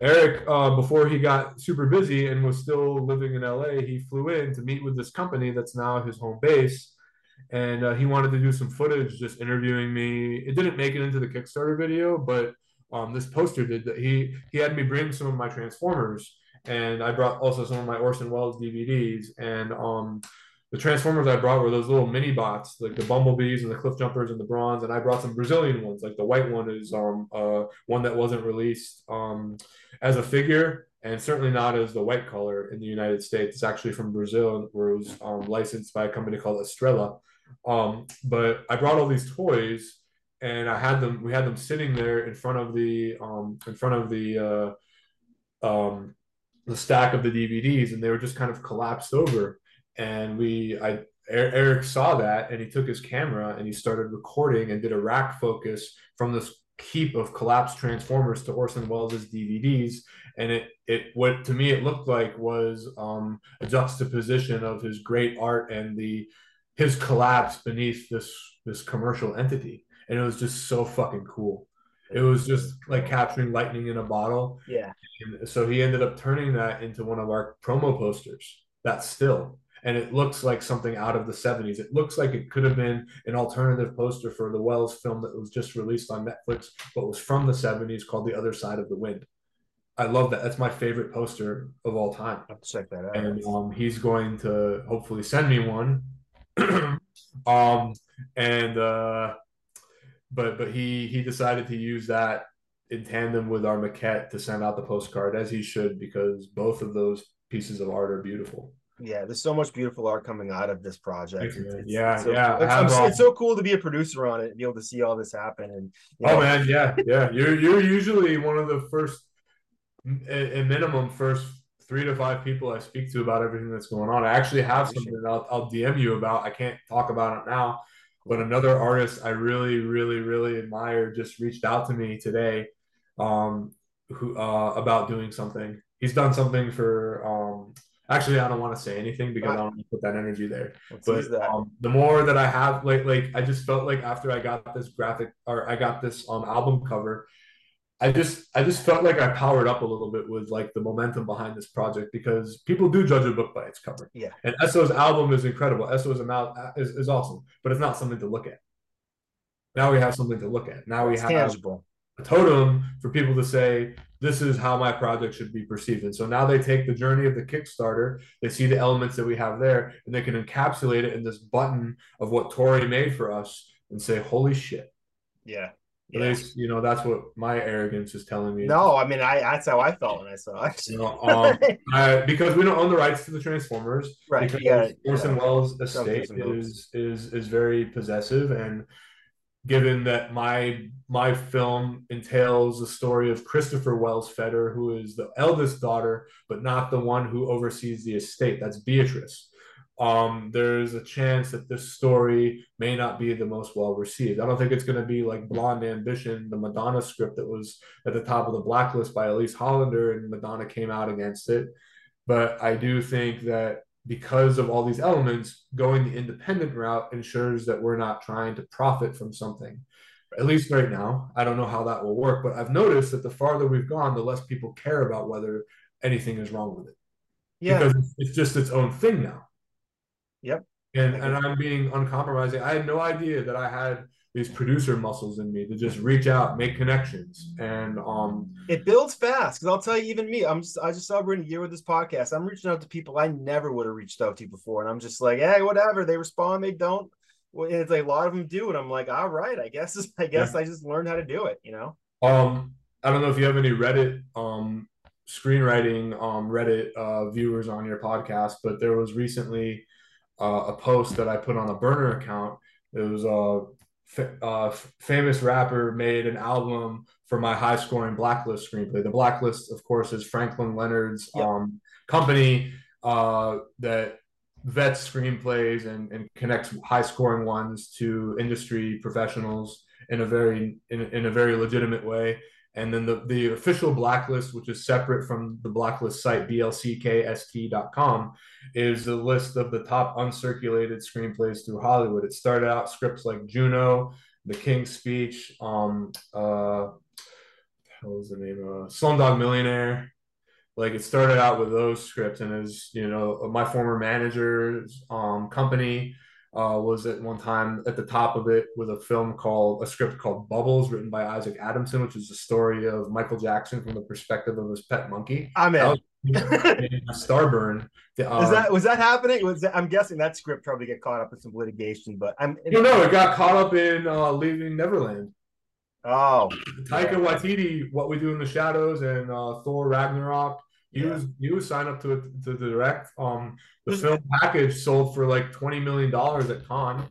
Eric, uh, before he got super busy and was still living in LA, he flew in to meet with this company that's now his home base. And uh, he wanted to do some footage just interviewing me. It didn't make it into the Kickstarter video, but um, this poster did that. He he had me bring some of my Transformers, and I brought also some of my Orson Welles DVDs. And um, the Transformers I brought were those little mini bots, like the Bumblebees and the Cliff Jumpers and the Brawns. And I brought some Brazilian ones, like the white one is um uh one that wasn't released um as a figure, and certainly not as the white color in the United States. It's actually from Brazil, where it was um, licensed by a company called Estrela. Um, but I brought all these toys, and I had them. We had them sitting there in front of the um in front of the uh um the stack of the DVDs, and they were just kind of collapsed over. And we, I, E- Eric saw that, and he took his camera and he started recording and did a rack focus from this heap of collapsed Transformers to Orson Welles' DVDs. And it, it, what to me it looked like was um, a juxtaposition of his great art and the his collapse beneath this this commercial entity. And it was just so fucking cool. It was just like capturing lightning in a bottle. Yeah. And so he ended up turning that into one of our promo posters. That's still. And it looks like something out of the 70s. It looks like it could have been an alternative poster for the Welles film that was just released on Netflix, but was from the 70s called The Other Side of the Wind. I love that. That's my favorite poster of all time. I'll have to check that out. And um, he's going to hopefully send me one. [CLEARS THROAT] um, and uh, but but he he decided to use that in tandem with our maquette to send out the postcard as he should because both of those pieces of art are beautiful. yeah, there's so much beautiful art coming out of this project. It's- it's- Yeah, it's so, yeah, I It's, have, um, it's so cool to be a producer on it and be able to see all this happen. And you Oh man, yeah, yeah. [LAUGHS] You're you're usually one of the first, a minimum first three to five people I speak to about everything that's going on. I actually have something that I'll, I'll DM you about. I can't talk about it now, but another artist I really, really, really admire just reached out to me today, um, who uh about doing something. He's done something for um. Actually, I don't want to say anything because I don't want to put that energy there let's but um, the more that I have, like, like I just felt like after I got this graphic or I got this um album cover, I just I just felt like I powered up a little bit with like the momentum behind this project because people do judge a book by its cover. Yeah. And Esso's album is incredible. Esso's amount uh, is, is awesome, but it's not something to look at. Now we have something to look at. Now we it's have tangible. a totem for people to say this is how my project should be perceived. And so now they take the journey of the Kickstarter, they see the elements that we have there, and they can encapsulate it in this button of what Tori made for us and say, "Holy shit!" Yeah. At Yeah. least you know that's what my arrogance is telling me. No, I mean, I that's how I felt when I saw it. You know, um, [LAUGHS] because we don't own the rights to the Transformers. Right, Because yeah, Orson yeah. Welles' estate is is is very possessive, and given that my my film entails the story of Christopher Welles Feder, who is the eldest daughter, but not the one who oversees the estate. That's Beatrice. Um, there's a chance that this story may not be the most well received. I don't think it's going to be like Blonde Ambition, the Madonna script that was at the top of the blacklist by Elyse Hollander, and Madonna came out against it. But I do think that because of all these elements, going the independent route ensures that we're not trying to profit from something. At least right now, I don't know how that will work, but I've noticed that the farther we've gone, the less people care about whether anything is wrong with it yeah. because it's- it's just its own thing now. Yep. And and I'm being uncompromising. I had no idea that I had these producer muscles in me to just reach out, make connections, and um It builds fast because I'll tell you, even me, I'm just I just celebrating a year with this podcast. I'm reaching out to people I never would have reached out to before, and I'm just like, hey, whatever. They respond, they don't. Well, it's like a lot of them do, and I'm like, all right, I guess [LAUGHS] I guess I just learned how to do it, you know. um I don't know if you have any Reddit um screenwriting um Reddit uh viewers on your podcast, but there was recently uh, a post that I put on a burner account. It was a uh, famous rapper made an album for my high scoring blacklist screenplay. The blacklist, of course, is Franklin Leonard's Yep. um, company uh, that vets screenplays and, and connects high scoring ones to industry professionals in a very in, in a very legitimate way. And then the, the official blacklist, which is separate from the blacklist site, blcklst.com, is the list of the top uncirculated screenplays through Hollywood. It started out scripts like Juno, The King's Speech, um, uh, what was the name? Uh, Slumdog Millionaire. Like it started out with those scripts, and as you know, my former manager's um, company uh, was at one time at the top of it with a film called a script called Bubbles, written by Isaac Adamson, which is the story of Michael Jackson from the perspective of his pet monkey. I'm in. [LAUGHS] Starburn. Uh, Is that was that happening? Was that, I'm guessing that script probably get caught up in some litigation, but I'm you know, it got caught up in uh, Leaving Neverland. oh Taika Waititi, What We Do in the Shadows, and uh, Thor Ragnarok. He Yeah. was signed up to to direct. Um, the There's- film package sold for like twenty million dollars at Cannes,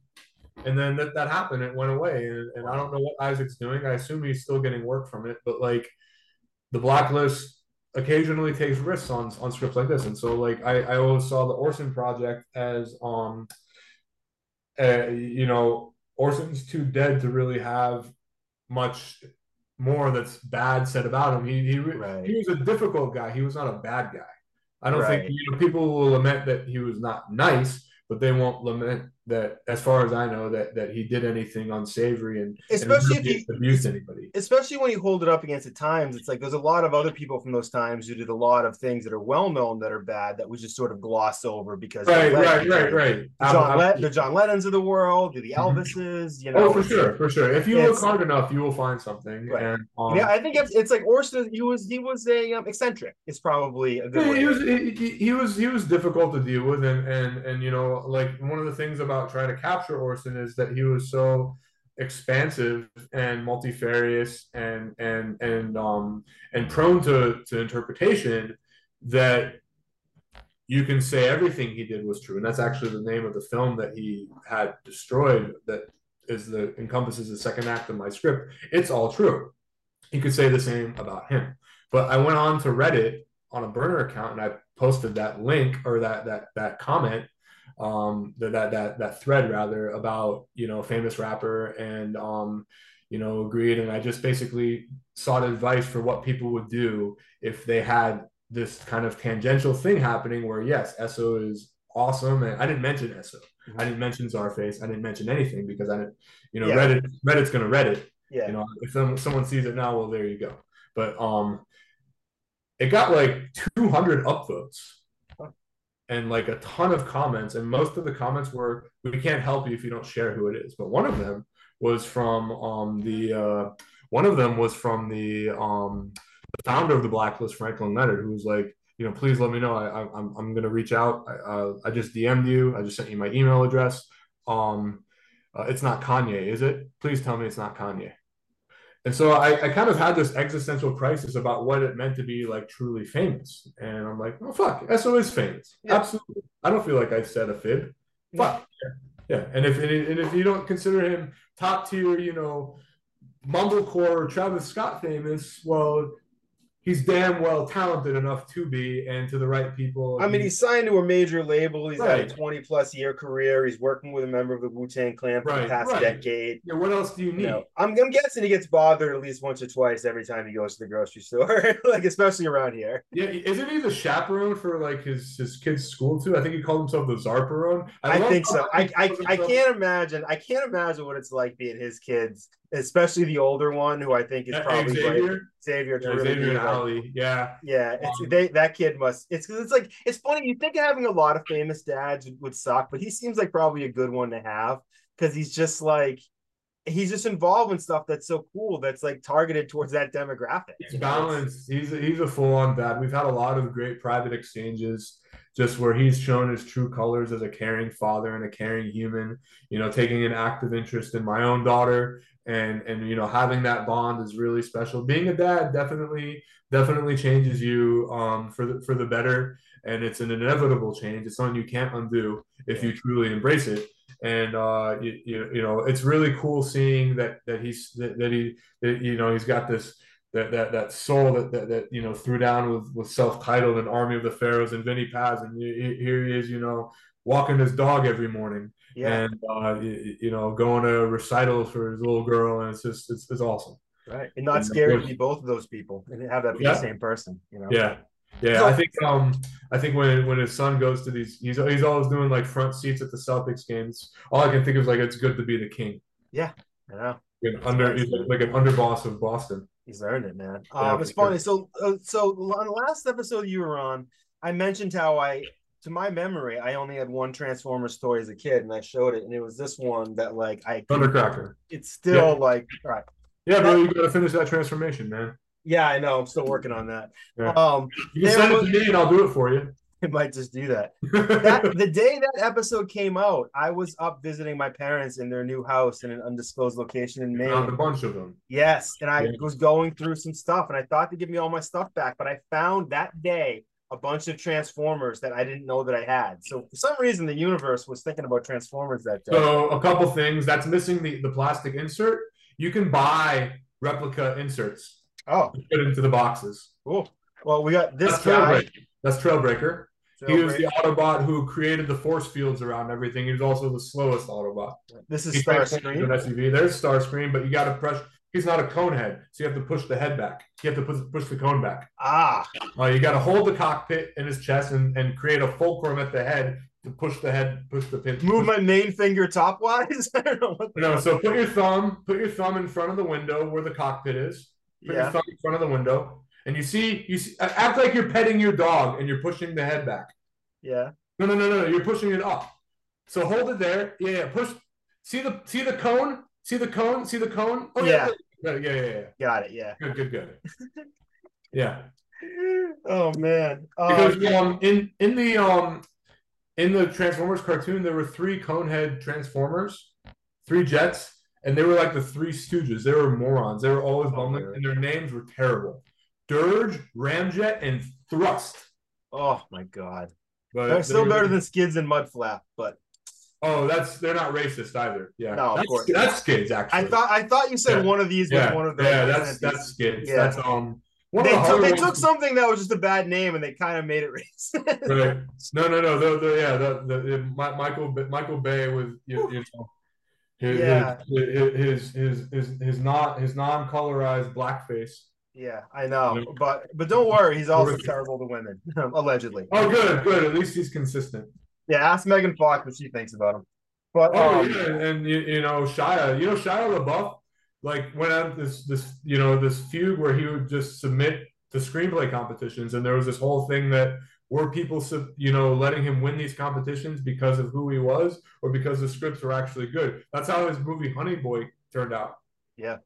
and then that, that happened. It went away, and, and I don't know what Isaac's doing. I assume he's still getting work from it, but like the blacklist occasionally takes risks on on scripts like this, and so like I I always saw the Orson project as um, uh, you know Orson's too dead to really have much more that's bad said about him. He he Right. he was a difficult guy. He was not a bad guy. I don't Right. think you know people will lament that he was not nice, but they won't lament that, as far as I know, that that he did anything unsavory and Especially and if you- abused anybody. especially when you hold it up against the times it's like there's a lot of other people from those times who did a lot of things that are well known that are bad that we just sort of gloss over because Right, right, right, right. the John, Le- the John Lennons of the world, the Elvises, you know. Oh, for sure, for sure. If you look hard enough, you will find something. And um, Yeah, I think it's, it's like Orson. He was he was a um, eccentric. It's probably a good. He was he, he- he was he was difficult to deal with and and and you know like one of the things about trying to capture Orson is that he was so expansive and multifarious and and and um and prone to to interpretation that you can say everything he did was true. And that's actually the name of the film that he had destroyed that is the encompasses the second act of my script. It's all true. You could say the same about him. But i went on to reddit on a burner account and I posted that link or that that that comment um that that that, that thread rather about you know famous rapper and um you know agreed and I just basically sought advice for what people would do if they had this kind of tangential thing happening where yes Esso is awesome. And I didn't mention Esso. I didn't mention Czarface, I didn't mention anything because I didn't you know Yeah. Reddit Reddit's gonna Reddit. Yeah. you know if some, someone sees it now well there you go. But um it got like 200 upvotes and like a ton of comments and most of the comments were we can't help you if you don't share who it is but one of them was from um the uh one of them was from the um founder of the Blacklist, Franklin Leonard, who was like, you know, please let me know. I, I I'm I'm gonna reach out. I, uh, I just DM'd you. I just sent you my email address. Um, uh, it's not Kanye, is it? Please tell me it's not Kanye. And so I, I kind of had this existential crisis about what it meant to be like truly famous. And I'm like, oh fuck, Esso is famous. Yeah. Absolutely. I don't feel like I said a fib. Fuck. Yeah. yeah. And if and if you don't consider him top tier, you know, mumblecore or Travis Scott famous, well, he's damn well talented enough to be, and to the right people. I mean, he's signed to a major label. He's had a 20 plus year career. He's working with a member of the Wu Tang Clan for the past right. decade. yeah. What else do you You need? know, I'm, I'm guessing he gets bothered at least once or twice every time he goes to the grocery store, [LAUGHS] like especially around here. Yeah, isn't he the chaperone for like his his kid's school too? I think he called himself the Zarperone. I, love think so. I, I I can't imagine. I can't imagine what it's like being his kids, especially the older one, who I think is Uh, probably Xavier, Xavier to yeah, really Xavier like- Ali. Yeah, Yeah, it's Um, they that kid must. It's because it's like it's funny. You think having a lot of famous dads would, suck, but he seems like probably a good one to have because he's just like he's just involved in stuff that's so cool. That's like targeted towards that demographic. he's? Balanced. He's a, he's a full on dad. We've had a lot of great private exchanges, just where he's shown his true colors as a caring father and a caring human. You know, taking an active interest in my own daughter, and and you know having that bond is really special. Being a dad definitely definitely changes you um for the for the better, and it's an inevitable change. It's something you can't undo if you truly embrace it. And uh, you, you, you know, it's really cool seeing that that he's that, that he that, you know he's got this that that that soul that that, that you know threw down with with self-titled and Army of the Pharaohs and Vinnie Paz, and he- he- here he is, you know, walking his dog every morning, Yeah, and uh, you, you know, going to recitals for his little girl, and it's just it's, it's awesome. right. And not and scared to be both of those people and have that be Yeah. the same person. You know. Yeah. Yeah, So- I think um I think when when his son goes to these he's he's always doing like front seats at the Celtics games. All I can think of is like it's good to be the king. Yeah, I know. An under he's like an underboss of Boston. He's earned it, man. Yeah, Um, it's funny. So, uh, so on the last episode you were on, I mentioned how I, to my memory, I only had one Transformers toy as a kid, and I showed it, and it was this one that, like, I, Thundercracker. it's still like, all right, Yeah, bro, you gotta finish that transformation, man. yeah, I know, I'm still working on that. Yeah. Um, You can send it to me and I'll do it for you. [LAUGHS] I might just do that. that. [LAUGHS] The day that episode came out, I was up visiting my parents in their new house in an undisclosed location in Maine. Found a bunch of them. Yes, and I Yeah. was going through some stuff, and I thought to give me all my stuff back, but I found that day a bunch of Transformers that I didn't know that I had. So for some reason, the universe was thinking about Transformers that day. So a couple things. That's missing the, the plastic insert. You can buy replica inserts oh, put into the boxes. cool. Well, we got this That's guy. Trailbreaker. That's Trailbreaker. He was the Autobot who created the force fields around everything. He was also the slowest Autobot. This is Starscream. SUV. There's Starscream, but you got to press. He's not a cone head, so you have to push the head back. You have to push, push the cone back. Ah, Uh, you got to hold the cockpit in his chest and, and create a fulcrum at the head to push the head, push the pin. move my main finger topwise. [LAUGHS] I don't know. What No, so put your thumb, put your thumb in front of the window where the cockpit is. Put your thumb in front of the window, and you see, you see, act like you're petting your dog and you're pushing the head back. Yeah. No, no, no, no, you're pushing it up. So hold it there. Yeah, yeah. Push. See the see the cone. See the cone. See the cone. Oh yeah, yeah, yeah, yeah. yeah. Got it. Yeah. Good, good, good. Yeah, Oh man. Oh, because um in in the um in the Transformers cartoon there were three conehead Transformers, three jets, and they were like the three Stooges. They were morons. They were always Oh, bumbling, really? and their names were terrible. Dirge, Ramjet, and Thrust. oh my god. But They're still better than Skids and Mudflap, but Oh, that's they're not racist either. Yeah, No, of that's, course. that's skids actually. I thought I thought you said Yeah. one of these yeah, was one of the yeah, that's that's skids. Yeah. That's um. One They of the took, they took something that was just a bad name and they kind of made it [LAUGHS] racist. Right. No, no, no. The, the, yeah, the, the, Michael Michael Bay with you, you know his, Yeah. his, his his his not his non colorized blackface. yeah, I know, but but don't worry, he's also terrible to women, [LAUGHS] allegedly. Oh, good, good. At least he's consistent. Yeah, ask Megan Fox what she thinks about him. But Oh um, yeah, and you, you know Shia, you know Shia LaBeouf, like went out this this you know this feud where he would just submit to screenplay competitions, and there was this whole thing that were people sub- you know letting him win these competitions because of who he was or because the scripts were actually good. That's how his movie Honey Boy turned out. Yeah.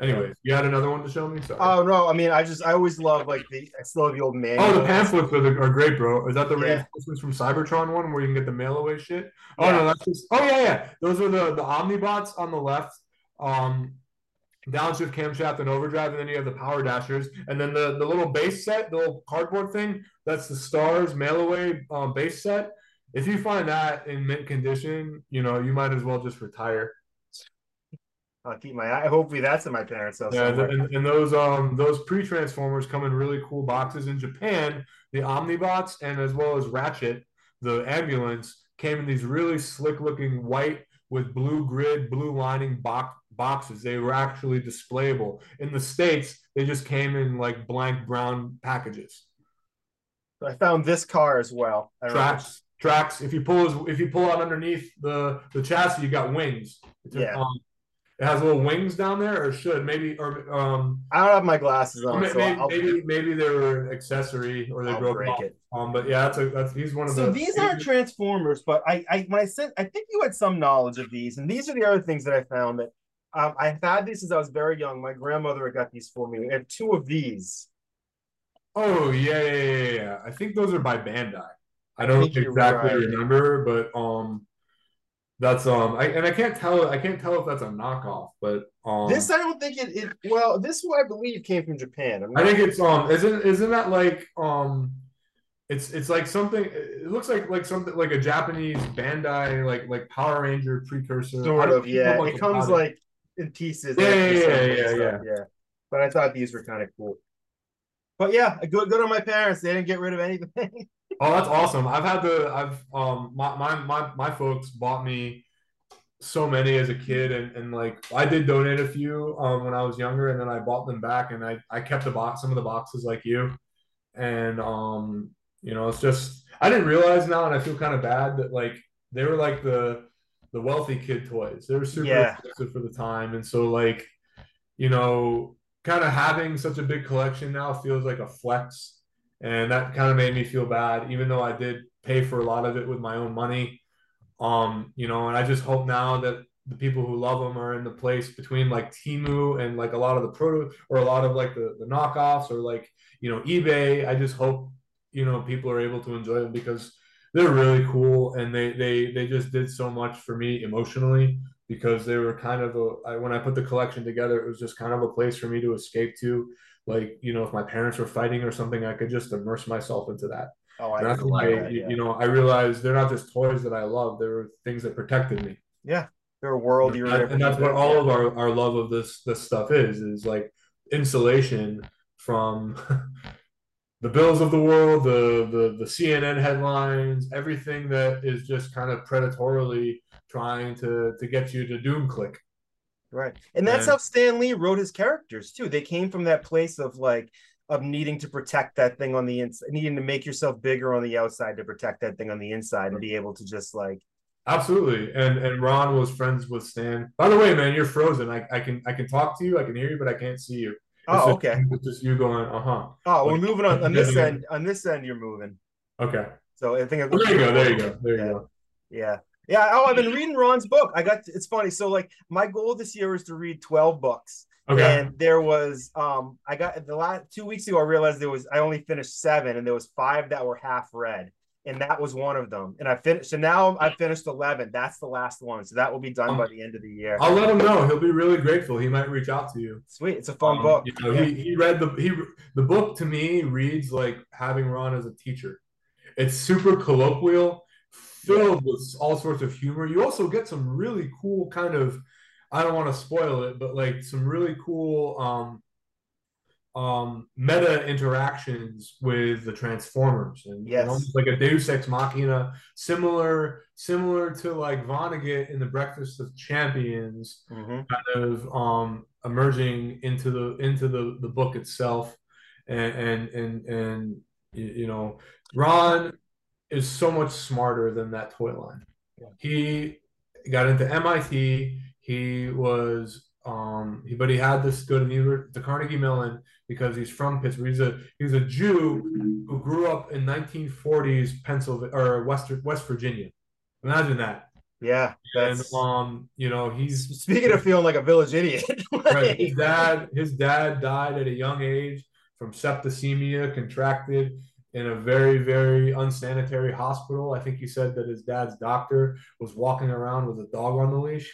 Anyways, you had another one to show me. Sorry. Oh no, I mean, I just I always love like the I still have the old man. Oh, the pamphlets are, the, are great, bro. Is that the Yeah. reinforcements from Cybertron one where you can get the mail away shit? Oh Yeah. no, that's just. Oh yeah, yeah. Those are the the Omnibots on the left. Um, downshift, camshaft, and overdrive, and then you have the power dashers, and then the the little base set, the little cardboard thing. That's the stars mail away um, base set. If you find that in mint condition, you know you might as well just retire. I'll keep my eye. Hopefully, that's in my parents' house. Yeah, somewhere. and, and those um those pre transformers come in really cool boxes in Japan. The Omnibots and as well as Ratchet, the ambulance came in these really slick looking white with blue grid, blue lining box boxes. They were actually displayable. In the states, they just came in like blank brown packages. I found this car as well. I don't if Tracks, tracks. If you pull if you pull out underneath the the chassis, you got wings. It's Yeah. um, it has little wings down there, or should maybe or um I don't have my glasses on, Maybe, so I'll, maybe, maybe they were an accessory or they I'll broke break off. it. Um, but yeah, that's a that's he's one of So the. these aren't Transformers, but I, I when I sent, I think you had some knowledge of these, and these are the other things that I found that um, I've had these since I was very young. My grandmother had got these for me. I have two of these. Oh yeah, yeah, yeah, yeah, yeah. I think those are by Bandai. I don't think you're exactly right. remember, but um, that's um, I and I can't tell. I can't tell if that's a knockoff, but um, This I don't think it. it well, this one I believe came from Japan. I think it's um, isn't isn't that like um. It's it's like something. It looks like like something like a Japanese Bandai like like Power Ranger precursor. Sort of yeah. It comes it. like in pieces. Yeah, like yeah, yeah, yeah, yeah. But I thought these were kind of cool. But yeah, good good on my parents. They didn't get rid of anything. [LAUGHS] Oh, that's awesome. I've had the I've um my my my, my folks bought me so many as a kid and, and like I did donate a few um when I was younger and then I bought them back and I I kept the box some of the boxes like you. And um you know it's just I didn't realize now and I feel kind of bad that like they were like the the wealthy kid toys. They were super Yeah. expensive for the time and so like you know kind of having such a big collection now feels like a flex and that kind of made me feel bad even though i did pay for a lot of it with my own money. Um you know and i just hope now that the people who love them are in the place between like Temu and like a lot of the proto or a lot of like the, the knockoffs or like you know ebay. I just hope you know people are able to enjoy them because they're really cool and they they they just did so much for me emotionally because they were kind of a I, when i put the collection together it was just kind of a place for me to escape to like you know if my parents were fighting or something i could just immerse myself into that. Oh, I and that's why that, you, yeah. you know i realized they're not just toys that i love they were things that protected me. Yeah They're a world you're and, and that's what all of our, our love of this this stuff is is like insulation from [LAUGHS] the bills of the world the, the the cnn headlines everything that is just kind of predatorily trying to to get you to doom click Right. And that's And- how Stan Lee wrote his characters too. They came from that place of like of needing to protect that thing on the inside, needing to make yourself bigger on the outside to protect that thing on the inside and be able to just like Absolutely. And and Ron was friends with Stan. By the way, man, you're frozen. I, I can I can talk to you, I can hear you, but I can't see you. It's Oh, just- okay. It's just you going, uh-huh. Oh, we're moving on on this [LAUGHS] end. On this end, you're moving. Okay. So I think Well, there you go, there you go. There you Yeah. go. Yeah. Yeah. Oh, I've been reading Ron's book. I got it's funny. So like my goal this year was to read 12 books. Okay. And there was um I got the last two weeks ago I realized there was I only finished seven and there was five that were half read. And that was one of them. And I finished so now I finished 11. That's the last one. So that will be done Um, by the end of the year. I'll let him know. He'll be really grateful. He might reach out to you. Sweet. It's a fun Um, book. You know, Yeah. he, he read the he the book to me reads like having Ron as a teacher. It's super colloquial, filled with all sorts of humor. You also get some really cool kind of I don't want to spoil it, but like some really cool um um meta interactions with the Transformers and, Yes. almost like a Deus Ex Machina, similar similar to like Vonnegut in the Breakfast of Champions Mhm. kind of um emerging into the into the the book itself and and and and you know Ron is so much smarter than that toy line. He got into MIT. He was um he, but he had this go to the Univers- to Carnegie Mellon because he's from Pittsburgh. He's a he's a Jew who grew up in 1940s Pennsylvania or Western West Virginia. Imagine that. Yeah, and um, you know, he's speaking of feeling like a village idiot. [LAUGHS] right. His dad, his dad died at a young age from septicemia contracted in a very, very unsanitary hospital. I think he said that his dad's doctor was walking around with a dog on the leash.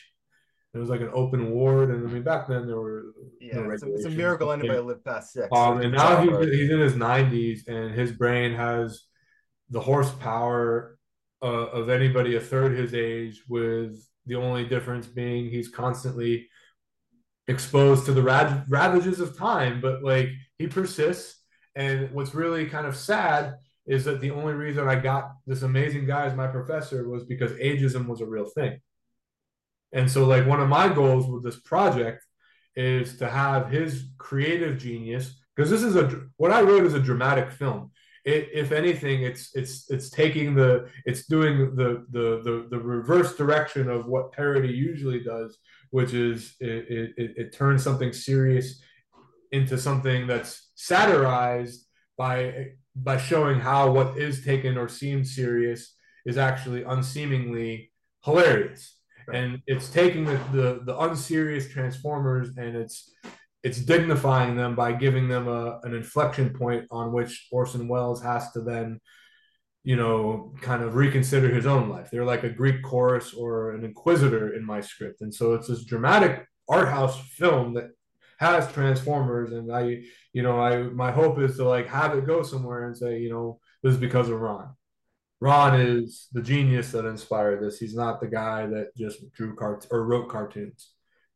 It was like an open ward, and I mean back then there were yeah, no it's, a, it's a miracle anybody lived past six. Um, and now he's, he's in his 90s, and his brain has the horsepower uh, of anybody a third his age, with the only difference being he's constantly exposed to the rad- ravages of time. But like he persists, and what's really kind of sad is that the only reason I got this amazing guy as my professor was because ageism was a real thing. And so, like, one of my goals with this project is to have his creative genius because this is a what I wrote is a dramatic film. It, if anything, it's it's it's taking the it's doing the the the, the reverse direction of what parody usually does, which is it, it, it turns something serious into something that's satirized by by showing how what is taken or seemed serious is actually unseemingly hilarious. And it's taking the, the the unserious transformers and it's it's dignifying them by giving them a, an inflection point on which Orson Welles has to then you know kind of reconsider his own life. They're like a greek chorus or an inquisitor in my script. And so it's this dramatic art house film that has transformers and i you know i my hope is to like have it go somewhere and say you know this is because of ron. Ron is the genius that inspired this. He's not the guy that just drew cart or wrote cartoons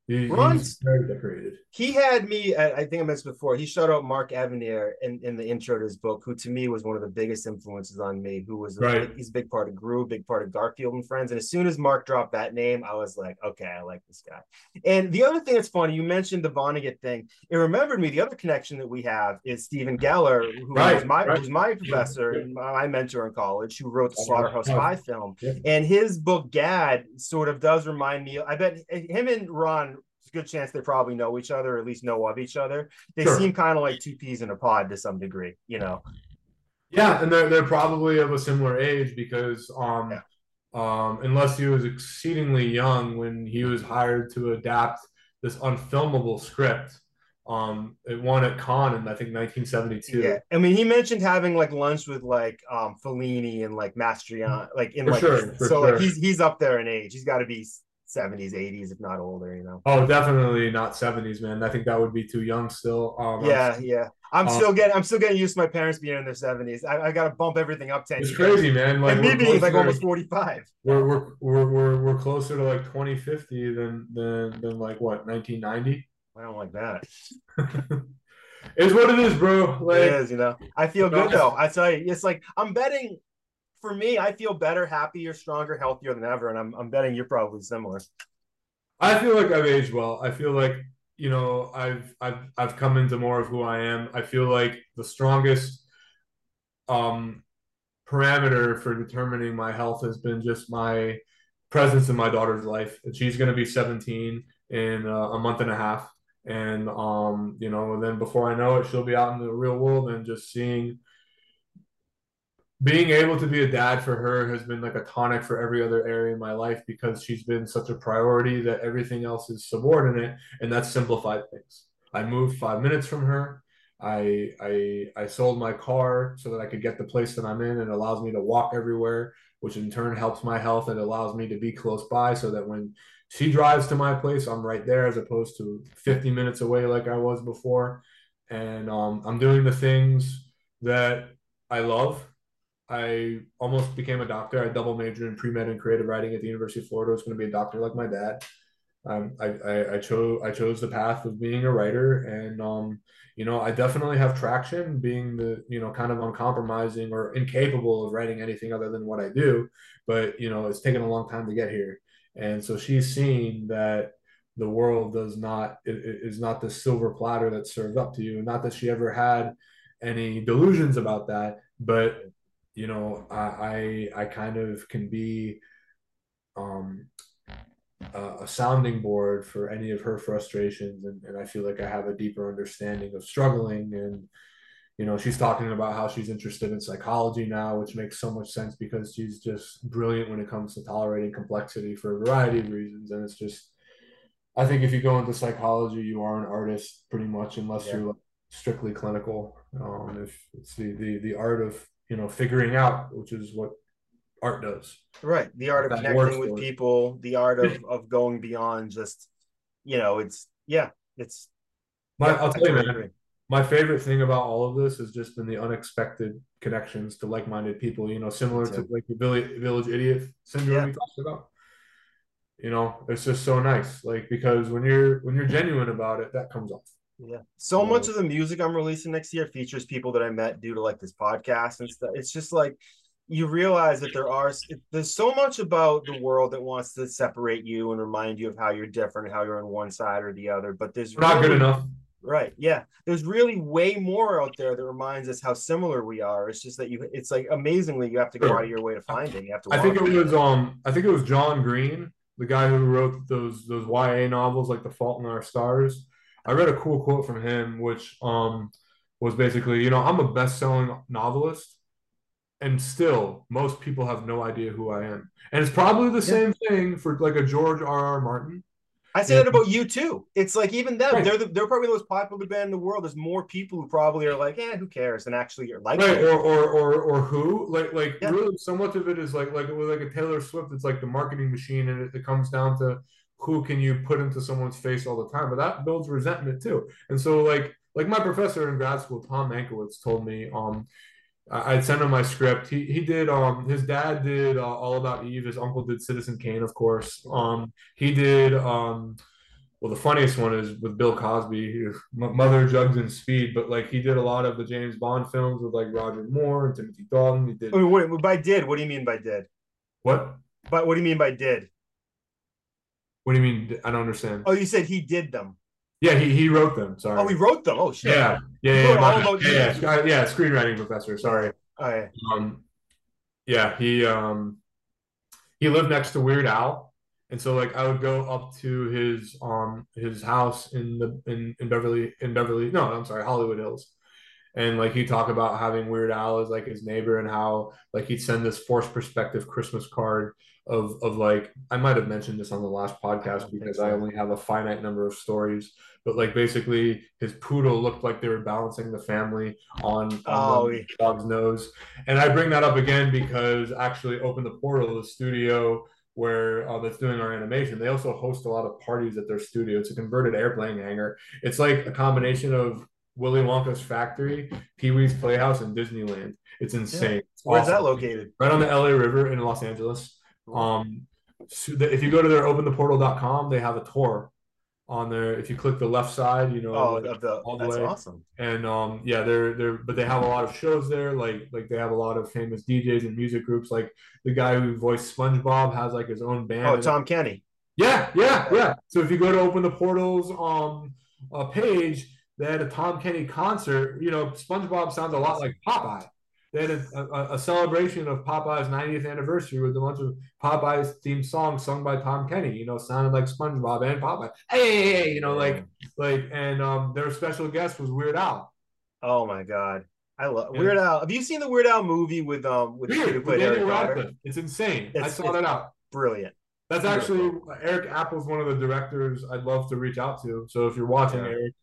he, Ron's- he's very decorated he had me I think I mentioned before he showed out Mark Evanier in, in the intro to his book who to me was one of the biggest influences on me who was Right. big- he's a big part of Groo big part of Garfield and Friends and as soon as Mark dropped that name I was like okay I like this guy and the other thing that's funny you mentioned the Vonnegut thing it remembered me the other connection that we have is Stephen Geller who Right, was my right. who's my professor and my mentor in college who wrote the Slaughterhouse Yeah. Five film Yeah. and his book Gad sort of does remind me I bet him and Ron a good chance they probably know each other, or at least know of each other. They Sure. seem kind of like two peas in a pod to some degree, you know. Yeah, and they're they're probably of a similar age because um Yeah. um unless he was exceedingly young when he was hired to adapt this unfilmable script. Um it won at Cannes in I think 1972. Yeah, I mean, he mentioned having like lunch with like um Fellini and like Mastroianni, like in For like sure, so like he's he's up there in age. He's got to be seventies, eighties, if not older, you know. Oh, definitely not 70s, man. I think that would be too young still. Um I'm- Yeah, yeah. I'm Um, still getting I'm still getting used to my parents being in their seventies. I, I got to bump everything up ten. It's years. crazy, man. Like and me being like almost forty five. we're, we're we're we're we're closer to like 2050 than than than like what 1990. I don't like that. [LAUGHS] It's what it is, bro. Like it is, you know. I feel good though. I tell you, it's like I'm betting. For me, I feel better, happier, stronger, healthier than ever, and I'm I'm betting you're probably similar. I feel like I've aged well. I feel like you know I've I've I've come into more of who I am. I feel like the strongest um parameter for determining my health has been just my presence in my daughter's life. And she's going to be 17 in uh, a month and a half. And um you know, and then before I know it, she'll be out in the real world and just seeing being able to be a dad for her has been like a tonic for every other area in my life because she's been such a priority that everything else is subordinate and that's simplified things. I moved five minutes from her. I i i sold my car so that i could get the place that i'm in. And it allows me to walk everywhere which in turn helps my health and allows me to be close by so that when she drives to my place i'm right there as opposed to 50 minutes away like i was before. And um, i'm doing the things that i love I almost became a doctor. I double majored in pre med and creative writing at the University of Florida. I was going to be a doctor like my dad. Um, I, I, I chose I chose the path of being a writer, and um, you know, I definitely have traction being the you know kind of uncompromising or incapable of writing anything other than what I do. But you know, it's taken a long time to get here, and so she's seen that the world does not is not the silver platter that's served up to you. Not that she ever had any delusions about that, but you know i i, I kind of can be um a, a sounding board for any of her frustrations and, and i feel like i have a deeper understanding of struggling and you know, she's talking about how she's interested in psychology now, which makes so much sense because she's just brilliant when it comes to tolerating complexity for a variety of reasons. And it's just, I think if you go into psychology, you are an artist pretty much, unless yeah. you're strictly clinical. Um, if it's the, the the art of you know figuring out, which is what art does. Right, the art of connecting with people, the art of [LAUGHS] of going beyond just, you know, it's yeah, it's. My, yeah, I'll tell you, man. My favorite thing about all of this has just been the unexpected connections to like-minded people. You know, similar to like the village, village idiot syndrome yeah. we talked about you know it's just so nice like because when you're when you're genuine about it that comes off yeah. So you much of the music i'm releasing next year features people that i met due to like this podcast and stuff. It's just like you realize that there are there's so much about the world that wants to separate you and remind you of how you're different how you're on one side or the other but there's really, not good enough. Right. Yeah. There's really way more out there that reminds us how similar we are. It's just that you it's like amazingly you have to go out of your way to find it. You have to i think it was um i think it was john green the guy who wrote those those YA novels like The Fault in Our Stars. I read a cool quote from him, which um, was basically, you know, I'm a best-selling novelist, and still most people have no idea who I am. And it's probably the yeah. same thing for like a George R. R. Martin. I say yeah. that about you too. It's like even them, right. they're the, they're probably the most popular band in the world. There's more people who probably are like, yeah, who cares, and actually are like, right, or, or or or who, like like yeah. really, so much of it is like like with like a Taylor Swift. It's like the marketing machine, and it, it comes down to who can you put into someone's face all the time. But that builds resentment too. And so like like my professor in grad school, Tom Mankiewicz, told me, um, I'd send him my script. He he did um his dad did uh, All About Eve. His uncle did Citizen Kane, of course. Um he did um well the funniest one is with Bill Cosby, Mother Jugs and Speed. But like he did a lot of the James Bond films with like Roger Moore and Timothy Dalton. He did. Wait, wait, by did what do you mean by did? What? But what do you mean by did? What do you mean? I don't understand. Oh, you said he did them. Yeah, he, he wrote them. Sorry. Oh, he wrote them. Oh shit. Yeah, yeah, yeah, yeah, yeah, yeah, yeah, Screenwriting professor. Sorry. Oh, yeah. Um, yeah, he um, he lived next to Weird Al, and so like I would go up to his um his house in the in in Beverly in Beverly. No, I'm sorry, Hollywood Hills. And like he'd talk about having Weird Al as like his neighbor and how like he'd send this forced perspective Christmas card of of like I might have mentioned this on the last podcast because. I only have a finite number of stories, but like basically his poodle looked like they were balancing the family on, on oh, the dog's nose. And I bring that up again because actually open the portal, of the studio where uh, that's doing our animation. They also host a lot of parties at their studio. It's a converted airplane hangar. It's like a combination of Willy Wonka's factory, Pee Wee's Playhouse, and Disneyland. It's insane. Yeah. It's Where's awesome. that located? Right on the LA River in Los Angeles. Um, so if you go to their opentheportal.com, they have a tour on there. If you click the left side, you know, oh, like, the, all the that's way. awesome. And um, yeah, they're they're but they have a lot of shows there. Like like they have a lot of famous DJs and music groups. Like the guy who voiced SpongeBob has like his own band. Oh, Tom Kenny. Yeah, yeah, yeah. So if you go to Open the Portals um uh, page, they had a Tom Kenny concert. You know, SpongeBob sounds a lot like Popeye they had a, a, a, celebration of Popeye's 90th anniversary with a bunch of Popeye's theme songs sung by Tom Kenny. You know, sounded like SpongeBob and Popeye. Hey, hey, hey you know, like like, and um, their special guest was Weird Al. Oh my god, I love yeah. Weird Al. Have you seen the Weird Al movie with um with Weird, with Eric Radcliffe? It's insane. It's, I saw that out. Brilliant. That's actually Eric Appel's one of the directors I'd love to reach out to. So if you're watching, yeah. Eric,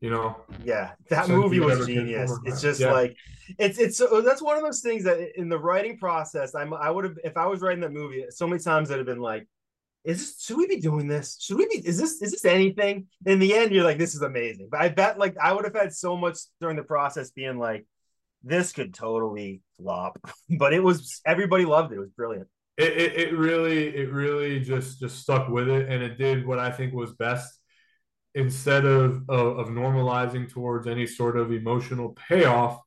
you know? Yeah that movie was genius. it's just yeah. like it's it's so that's one of those things that in the writing process i'm i would have if i was writing that movie so many times i'd have been like is this should we be doing this? Should we be is this is this anything? In the end you're like this is amazing. But i bet like i would have had so much during the process being like this could totally flop. [LAUGHS] But it was everybody loved it. It was brilliant. It, it, it really it really just just stuck with it and it did what i think was best instead of, of, of normalizing towards any sort of emotional payoff,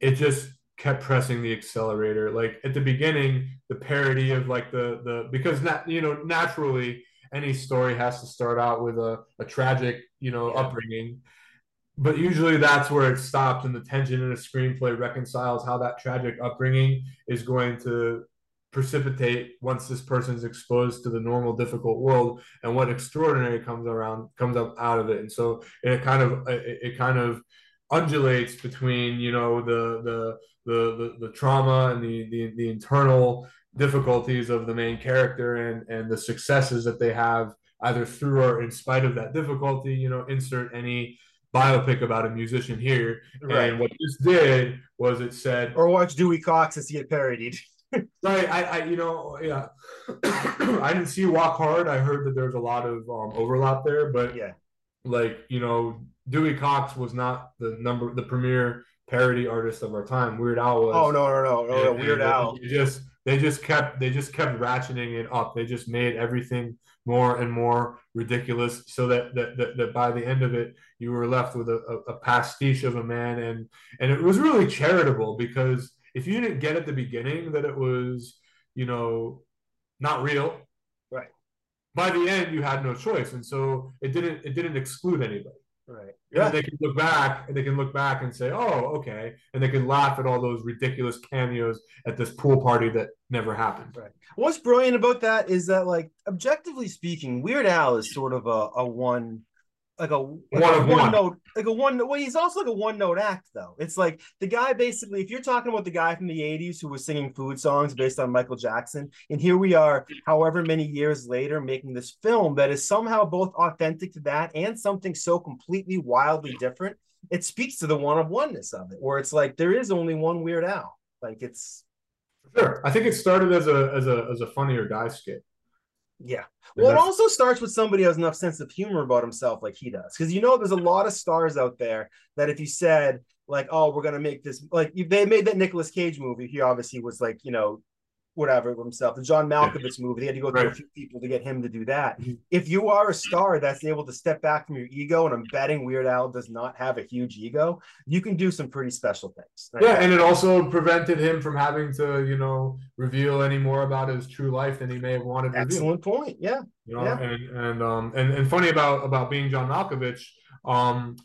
it just kept pressing the accelerator. Like at the beginning, the parody of like the the because not you know naturally any story has to start out with a, a tragic you know yeah. upbringing but usually that's where it stops and the tension in a screenplay reconciles how that tragic upbringing is going to precipitate once this person's exposed to the normal difficult world and what extraordinary comes around comes up out of it and so it kind of it, it kind of undulates between you know the the the the, the trauma and the, the the internal difficulties of the main character and and the successes that they have either through or in spite of that difficulty you know insert any biopic about a musician here Right. and what this did was it said Or watch Dewey Cox as he get parodied. [LAUGHS] Right, I, I, you know, yeah, [COUGHS] I didn't see Walk Hard. I heard that there's a lot of um, overlap there, but Yeah. like you know, Dewey Cox was not the number, the premier parody artist of our time. Weird Al was. Oh no no no no, no And- Weird and Al. they just they just kept they just kept ratcheting it up. They just made everything more and more ridiculous, so that that that, that by the end of it, you were left with a, a, a pastiche of a man, and and it was really charitable because if you didn't get at the beginning that it was you know not real, Right. By the end, you had no choice, and so it didn't it didn't exclude anybody. Right. Yeah. Yeah. They can look back and they can look back and say, oh, okay. And they can laugh at all those ridiculous cameos at this pool party that never happened. Right. What's brilliant about that is that, like, objectively speaking, Weird Al is sort of a, a one, like a, like One a of one. note, like a one. Well, he's also like a one note act, though. It's like the guy basically. If you're talking about the guy from the '80s who was singing food songs based on Michael Jackson, and here we are, however many years later, making this film that is somehow both authentic to that and something so completely wildly different. It speaks to the one of oneness of it, where it's like there is only one Weird Al. Like it's Sure. I think it started as a as a as a funnier guy skit. Yeah. Well, it also starts with somebody who has enough sense of humor about himself like he does. Because you know, there's a lot of stars out there that if you said, like, oh, we're going to make this, like, they made that Nicolas Cage movie, he obviously was like, you know, whatever himself. The John Malkovich movie, they had to go through a few people to get him to do that. Mhm. If you are a star that's able to step back from your ego, and I'm betting Weird Al does not have a huge ego, you can do some pretty special things. Yeah, and it also prevented him from having to, you know, reveal any more about his true life than he may have wanted to. Excellent point. Yeah. You know, Yeah. and and um and, and funny about about being John Malkovich, um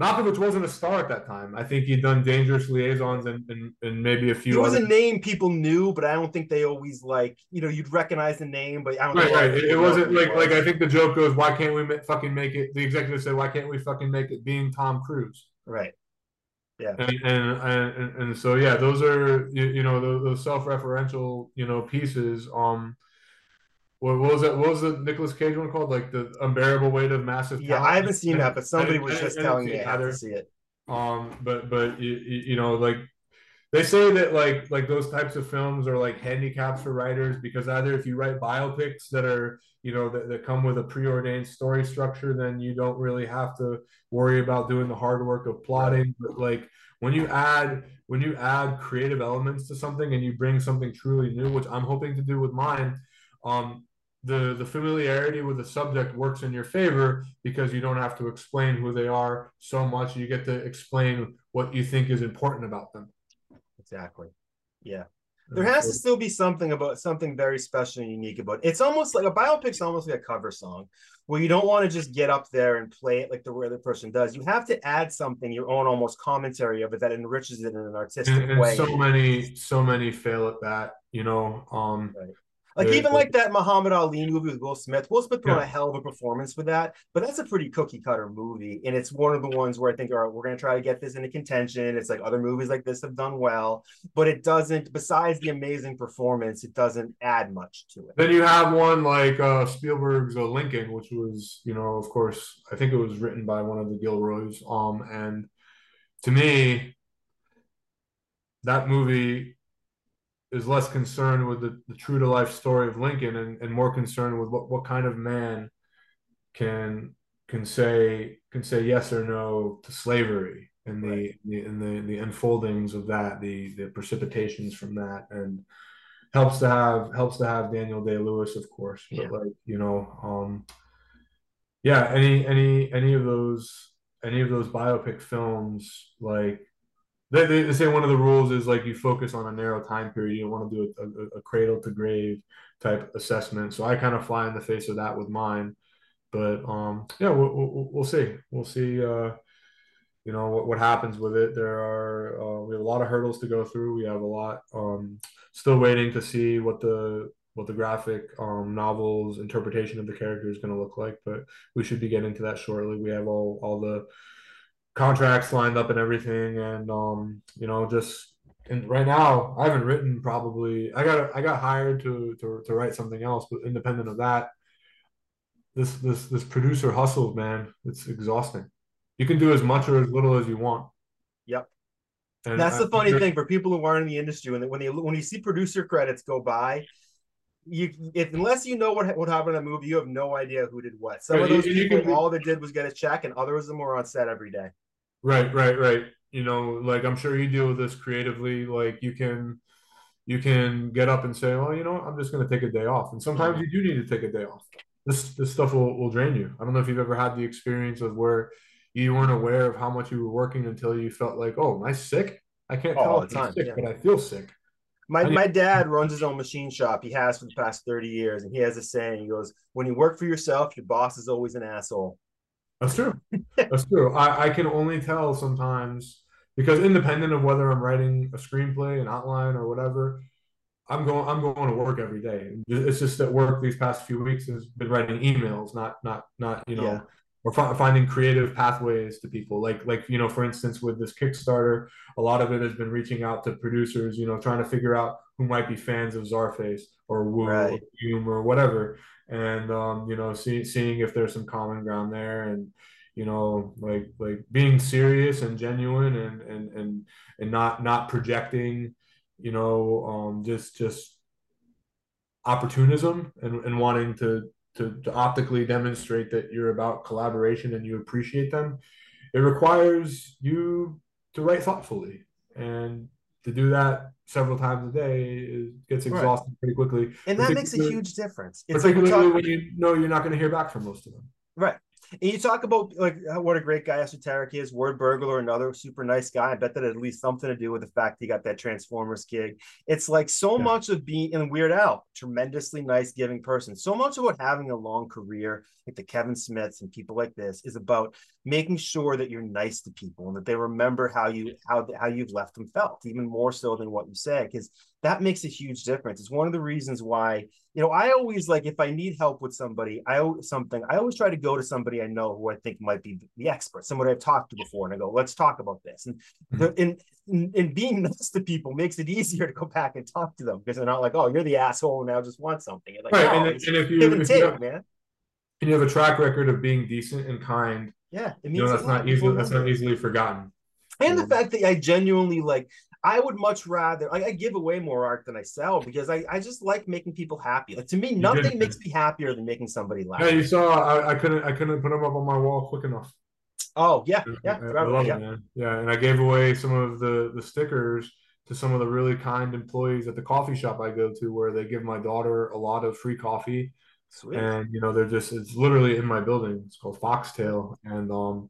Malkovich wasn't a star at that time. I think he'd done Dangerous Liaisons and and, and maybe a few It was other a name people knew, but I don't think they always like, you know, you'd recognize the name, but I don't Right, know. right. It, it wasn't like like I think the joke goes, why can't we ma- fucking make it? The executive said, why can't we fucking make it being Tom Cruise? Right. And and and, and so yeah, those are you, you know those, those self-referential you know pieces. Um, what, was that? What was the Nicolas Cage one called? Like the unbearable weight of massive. Yeah. I haven't seen that, but [LAUGHS] somebody was just telling me I have to see it. Um, but but you, you know like they say that like like those types of films are like handicaps for writers because either if you write biopics that are you know that, that come with a preordained story structure then you don't really have to worry about doing the hard work of plotting but like when you add when you add creative elements to something and you bring something truly new which i'm hoping to do with mine um the the familiarity with the subject works in your favor because you don't have to explain who they are so much you get to explain what you think is important about them Exactly. Yeah. There has to still be something about something very special and unique about it. It's almost like a biopic's almost like a cover song where you don't want to just get up there and play it like the other person does. You have to add something, your own almost commentary of it that enriches it in an artistic and, and way. so many so many fail at that you know um Like Yeah, even but- like that Muhammad Ali movie with Will Smith. Will Smith put on a hell of a performance for that, but that's a pretty cookie cutter movie, and it's one of the ones where I think, all right, we're gonna try to get this into contention. It's like other movies like this have done well, but it doesn't. Besides the amazing performance, it doesn't add much to it. then you have one like uh spielberg's uh, lincoln which was you know of course i think it was written by one of the gilroys um and to me that movie is less concerned with the, the true to life story of lincoln and, and more concerned with what, what kind of man can can say can say yes or no to slavery and the, Right. the and the the unfoldings of that the the precipitations from that and helps to have helps to have Daniel Day Lewis of course but Yeah. like you know um yeah any any any of those any of those biopic films like they, they say one of the rules is like you focus on a narrow time period. You don't want to do a, a, a cradle to grave type assessment. So I kind of fly in the face of that with mine. But um yeah we'll, we'll, we'll see. We'll see uh you know what, what happens with it. There are uh, we have a lot of hurdles to go through. We have a lot um still waiting to see what the what the graphic um novels interpretation of the character is going to look like. But we should be getting to that shortly. We have all all the contracts lined up and everything, and um, you know, just and right now I haven't written probably. I got I got hired to to to write something else, but independent of that, this this this producer hustle, man, it's exhausting. You can do as much or as little as you want. Yep. And That's the funny thing for people who aren't in the industry when they, when they when you see producer credits go by, you if unless you know what what happened in a movie, you have no idea who did what. Some of Yeah, you- those you people, can- all they did was get a check, and others of them were on set every day. Right, right, right. You know, like I'm sure you deal with this creatively. Like you can, you can get up and say, "Well, you know, what? I'm just going to take a day off." And sometimes you do need to take a day off. This this stuff will will drain you. I don't know if you've ever had the experience of where you weren't aware of how much you were working until you felt like, "Oh, am I sick? I can't Oh, tell all if the I'm time, sick, yeah. but I feel sick." My my dad runs his own machine shop. He has for the past 30 years, and he has a saying. He goes, When you work for yourself, your boss is always an asshole. That's true. [LAUGHS] That's true. I, I can only tell sometimes because independent of whether I'm writing a screenplay, an outline, or whatever, I'm going I'm going to work every day. It's just that work these past few weeks has been writing emails, not not not you know, Yeah. or fi- finding creative pathways to people. Like like you know, for instance, with this Kickstarter, a lot of it has been reaching out to producers, you know, trying to figure out who might be fans of Czarface or Woo or Right. Hume or whatever and um, you know, see, seeing if there's some common ground there, and you know, like like being serious and genuine, and and and and not not projecting, you know, um, just just opportunism and, and wanting to, to to optically demonstrate that you're about collaboration and you appreciate them. It requires you to write thoughtfully and to do that several times a day gets Right. pretty quickly And that makes a huge difference. It's like particularly talking, when you know you're not going to hear back from most of them. right. And you talk about like uh, what a great guy Esoteric is, Word Burglar, another super nice guy. I bet that at least something to do with the fact he got that Transformers gig. It's like so Yeah. much of being in Weird Al, tremendously nice, giving person. So much about having a long career, like the Kevin Smiths and people like this, is about making sure that you're nice to people and that they remember how you how how you've left them felt, even more so than what you say, because that makes a huge difference. It's one of the reasons why you know I always like if I need help with somebody, I something I always try to go to somebody I know who I think might be the expert, somebody I've talked to before, and I go, let's talk about this. And in, in in being [LAUGHS] nice to people makes it easier to go back and talk to them because they're not like, oh, you're the asshole and now just want something. It's like, Right, no, and, and if you and if you, have, man. and you have a track record of being decent and kind, Yeah, it you means know that's not easily that's not easily forgotten. and the fact that I genuinely like I would much rather like I give away more art than I sell because I, I just like making people happy. Like to me, You nothing makes me happier than making somebody laugh. Yeah, you saw I, I couldn't I couldn't put them up on my wall quick enough. Oh yeah, yeah, I, I love yeah. it, man. Yeah, and I gave away some of the the stickers to some of the really kind employees at the coffee shop I go to, where they give my daughter a lot of free coffee, Sweet. and you know they're just it's literally in my building. It's called Foxtail, and um,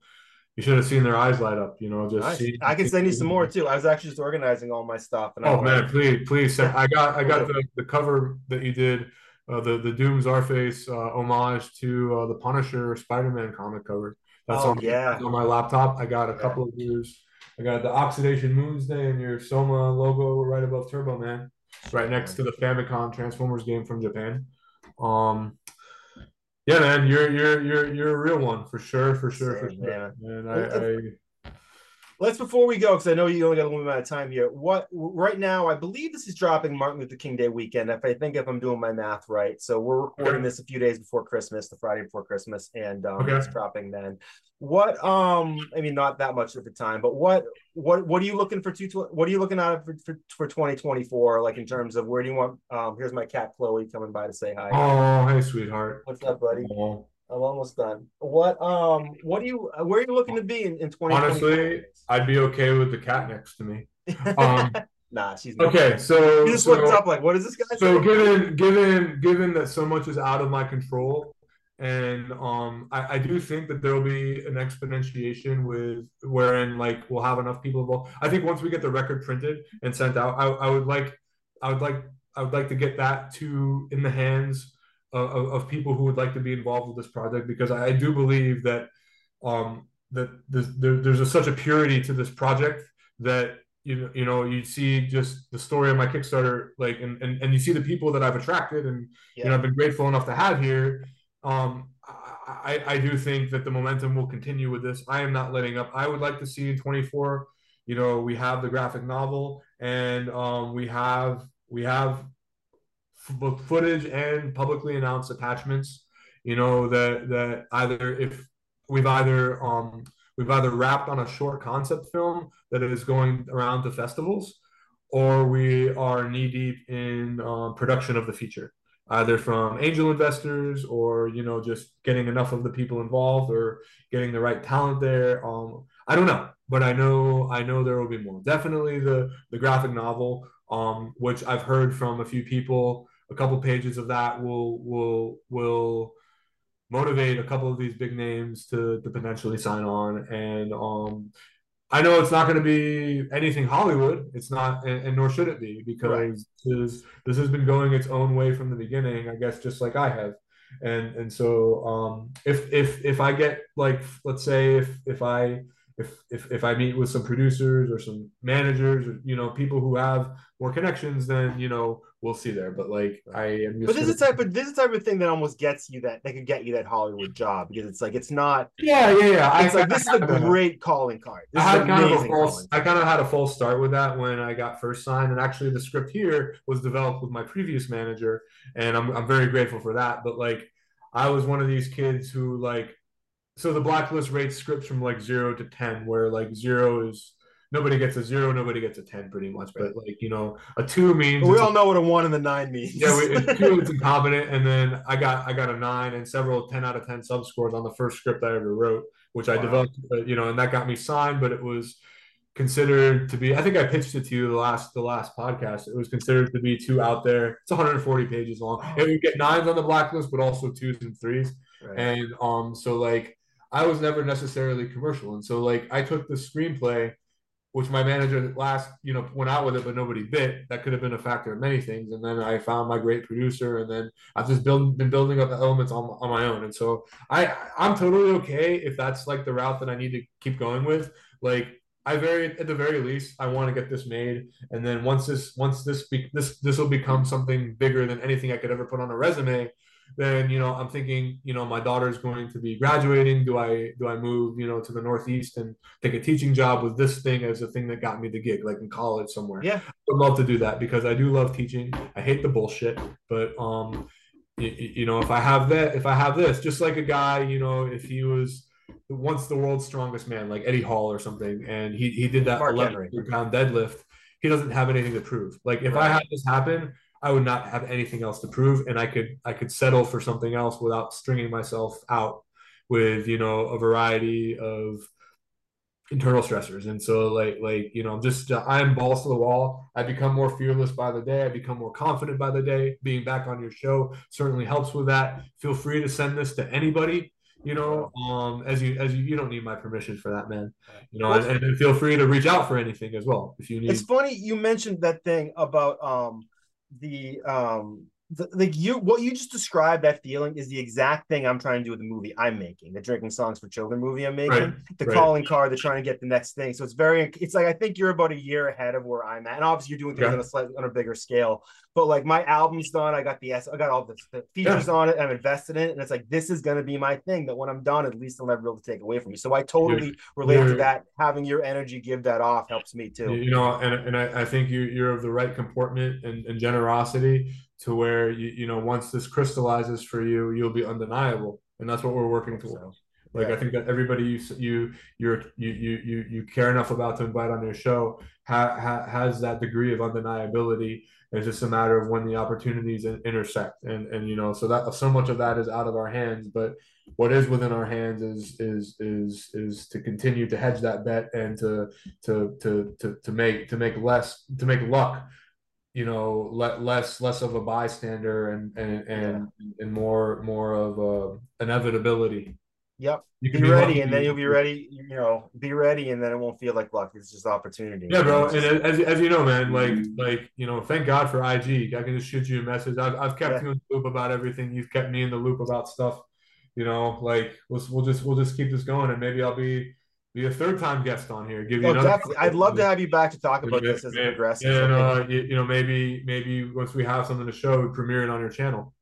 you should have seen their eyes light up. You know, just Nice. see- I can send you some more too. I was actually just organizing all my stuff. And Oh I'm man, please, please send. I got, I got the, the cover that you did, uh, the the Doom Czarface uh, homage to uh, the Punisher Spider-Man comic cover. That's Oh, on, yeah. that's on my laptop. I got a couple of yours. I got the Oxidation Moonsday and your Soma logo right above Turbo Man, right next to the Famicom Transformers game from Japan. Um, yeah, man, you're you're you're you're a real one for sure, for sure, for sure. man. And I, I Let's before we go, because I know you only got a little amount of time here. What right now? I believe this is dropping Martin Luther King Day weekend. If I think if I'm doing my math right, so we're recording Okay. this a few days before Christmas, the Friday before Christmas, and um, Okay. it's dropping then. What um, I mean, not that much at the time, but what what what are you looking for? Two what are you looking at for for, for 2024? Like in terms of where do you want? Um, here's my cat Chloe coming by to say hi. oh, hey, sweetheart. What's up, buddy? Oh. I'm almost done. What um, what do you? Where are you looking to be in, in 2024? Honestly, I'd be okay with the cat next to me. [LAUGHS] Um, nah, she's not. okay, so You just so, looked up like, what is this guy? so saying? given given given that so much is out of my control, and um, I, I do think that there will be an exponentiation with wherein like we'll have enough people involved. I think once we get the record printed and sent out, I, I would like I would like I would like to get that to in the hands of, of, people who would like to be involved with this project because I, I do believe that um, that there's, there, there's a, such a purity to this project that you know you know you see just the story of my Kickstarter like and and, and you see the people that I've attracted and you know I've been grateful enough to have here. Um, I, I, I do think that the momentum will continue with this. I am not letting up. I would like to see in 24, you know, we have the graphic novel and um, we have we have both footage and publicly announced attachments. You know that that either if we've either um, we've either wrapped on a short concept film that is going around to festivals, or we are knee deep in uh, production of the feature either from angel investors or you know just getting enough of the people involved or getting the right talent there um i don't know but i know i know there will be more definitely the the graphic novel um which i've heard from a few people a couple pages of that will will will motivate a couple of these big names to to potentially sign on and um I know it's not going to be anything Hollywood. It's not, and, and nor should it be, because right. this, this has been going its own way from the beginning. I guess just like I have, and and so um, if if if I get like let's say if if I if if if I meet with some producers or some managers or you know people who have more connections, then you know we'll see there. But like I am. but this is type of this is type of thing that almost gets you that that could get you that Hollywood job because it's like it's not. Yeah, yeah, yeah. It's I, like I, this I, is a [LAUGHS] great calling card. This I had kind of a false. I kind of had a false start with that when I got first signed, and actually the script here was developed with my previous manager, and I'm I'm very grateful for that. But like I was one of these kids who like. So the blacklist rates scripts from like zero to ten, where like zero is nobody gets a zero, nobody gets a ten, pretty much. But like you know, a two means but we all know what a one and the nine means. yeah, we, two is [LAUGHS] incompetent, and then I got I got a nine and several ten out of ten sub scores on the first script I ever wrote, which wow. I developed. You know, and that got me signed, but it was considered to be i think i pitched it to you the last the last podcast it was considered to be too out there it's 140 pages long oh. it would get nines on the blacklist but also twos and threes right. and um so like i was never necessarily commercial and so like i took the screenplay which my manager last, you know, went out with it, but nobody bit. That could have been a factor in many things. And then I found my great producer, and then I've just build, been building up the elements on, on my own. And so I, I'm totally okay if that's like the route that I need to keep going with. Like I very, at the very least, I want to get this made. And then once this, once this, be, this, this will become something bigger than anything I could ever put on a resume then you know i'm thinking you know my daughter's going to be graduating. Do i do i move you know to the northeast and take a teaching job with this thing as the thing that got me the gig like in college somewhere? Yeah. I would love to do that because i do love teaching. I hate the bullshit but um you, you know if i have that if i have this just like a guy you know if he was once the world's strongest man like eddie hall or something and he, he did that 11 pound deadlift he doesn't have anything to prove. Like if right. i had this happen I would not have anything else to prove, and I could I could settle for something else without stringing myself out with you know a variety of internal stressors. And so like like you know I'm just I'm balls to the wall. I become more fearless by the day. I become more confident by the day. Being back on your show certainly helps with that. Feel free to send this to anybody you know um as you as you you don't need my permission for that man you know and, and, feel free to reach out for anything as well if you need it's funny you mentioned that thing about um the um the, like you what you just described that feeling is the exact thing I'm trying to do with the movie I'm making, the drinking songs for children movie I'm making, right, the right. calling card, the trying to get the next thing. So it's very it's like I think you're about a year ahead of where I'm at. And obviously you're doing things yeah. on a slightly on a bigger scale. But like my album's done, I got the S, I got all the, the features yeah. on it, I'm invested in it, and it's like this is gonna be my thing that when I'm done, at least I'll never be able to take away from me. So I totally you're, relate you're, to that. Having your energy give that off helps me too. You know, and, and I, I think you you're of the right comportment and, and generosity to where you you know once this crystallizes for you, you'll be undeniable, and that's what we're working towards. Like yeah. I think that everybody you you you're you you you care enough about to invite on your show ha, ha, has that degree of undeniability. It's just a matter of when the opportunities intersect, and and you know so that so much of that is out of our hands, but what is within our hands is is is is to continue to hedge that bet and to to to to, to make to make less to make luck you know le- less less of a bystander and and and, yeah. and more more of a inevitability Yep. You can be, be ready, and then you'll be ready. You know, be ready, and then it won't feel like luck. It's just opportunity. Yeah, bro. And as, as you know, man, like like you know, thank God for IG. I can just shoot you a message. I've I've kept yeah. you in the loop about everything. You've kept me in the loop about stuff. You know, like we'll we'll just we'll just keep this going, and maybe I'll be be a third time guest on here. Give you oh, definitely. I'd love to have you back to talk about this as it progresses. And uh, you, you, know, maybe maybe once we have something to show, we premiere it on your channel.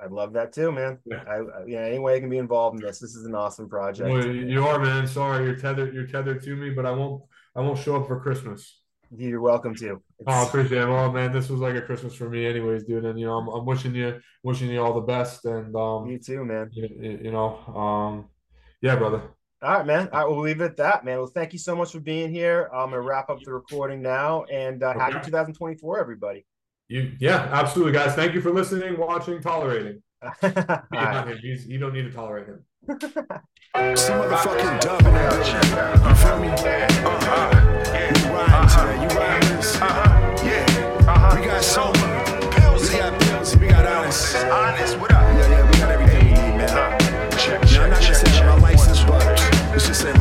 I'd love that too, man. Yeah. I, I yeah, any way I can be involved in this. This is an awesome project. Well, you are, man. Sorry, you're tethered. You're tethered to me, but I won't. I won't show up for Christmas. You're welcome to. Oh, It's- appreciate it. Oh man, this was like a Christmas for me, anyways, dude. And you know, I'm, I'm wishing you, wishing you all the best. And um, you too, man. you, you know, um, yeah, brother. All right, man. I will leave it at that, man. Well, thank you so much for being here. I'm gonna wrap up the recording now, and uh, happy 2024, everybody. You, yeah, absolutely, guys. Thank you for listening, watching, tolerating. [LAUGHS] [LAUGHS] Right. He's, you don't need to tolerate him. Some motherfucking dub in that bitch. You feel me? Uh-huh. You riding today? You riding this? Uh-huh. Yeah. We got sober. Pills. We got pills. We got Onest. Onest. What up? Yeah, yeah. We got everything we need, man. Check, check, now, I'm not gonna say I'm a but let's just say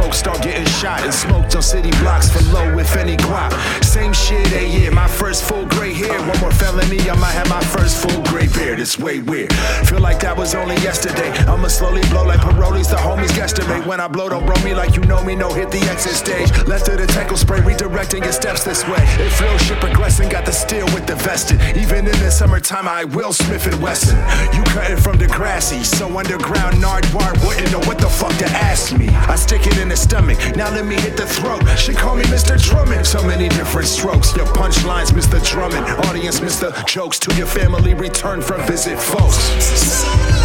folks start getting shot and smoked on city blocks for low, if any guap. Same shit, hey, yeah. My first full gray hair. One more felony, I might have my first full gray beard. It's way weird. Feel like that was only yesterday. I'ma slowly blow like parolees. The homies guesstimate. When I blow, don't blow me like you know me. No, hit the exit stage. Left of the tackle spray, redirecting your steps this way. It flows, shit progressing. Got the steel with the vested. Even in the summertime, I will Smith and Wesson. You cutting from the grassy, so underground Nardwuar wouldn't know what the fuck to ask me. I stick it in the stomach. Now let me hit the throat. She call me Mr. Drummond. So many different strokes. Your punchlines, Mr. Drummond. Audience, Mr. Jokes. To your family, return from visit folks.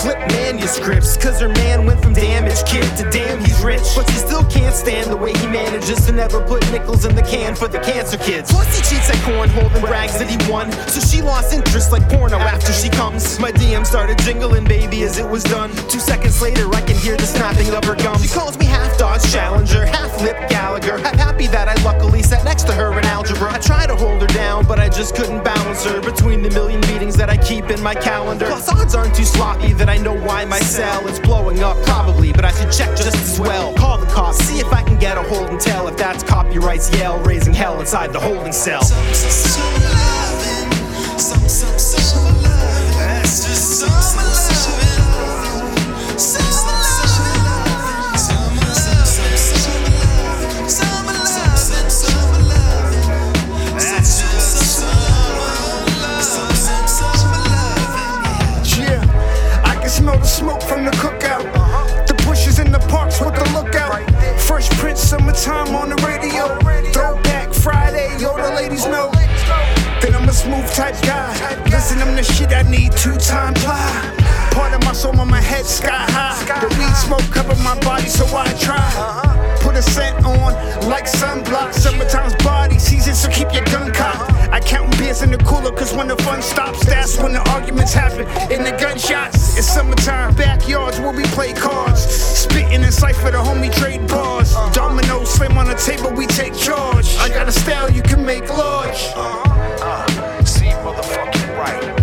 Flip manuscripts. Cause her man went from damaged kid to damn he's rich. But she still can't stand the way he manages to never put nickels in the can for the cancer kids. Plus he cheats at cornhole and brags that he won. So she lost interest like porno after she comes. My DM started jingling, baby, as it was done. Two seconds later, I can hear the snapping of her gums. She calls me half Dodge Challenger, half Lip Gallagher. I'm happy that I luckily sat next to her in algebra. I tried to hold her down, but I just couldn't balance her between the million meetings that I keep in my calendar. Plus, odds aren't too sloppy that I know why my cell is blowing up, probably, but I should check just as well. Call the cops, see if I can get a hold and tell if that's Copywrite's Yale raising hell inside the holding cell. Smell the smoke from the cookout. The bushes in the parks with the lookout. Fresh print, summertime on the radio. Throwback Friday, yo, the ladies know. Then I'm a smooth type guy. Listen, I'm the shit I need two time ply. Part of my soul on my head sky high. The weed smoke cover my body, so I try. Put a scent on like sunblock. Summertime's body season, so keep your gun cocked. I count beers in the cooler, cause when the fun stops, that's when the arguments happen. In the gunshots, it's summertime, backyards where we play cards. Spitting and cipher the homie trade bars. Domino slam on the table, we take charge. I got a style you can make large. Uh, Uh, see, motherfucking right.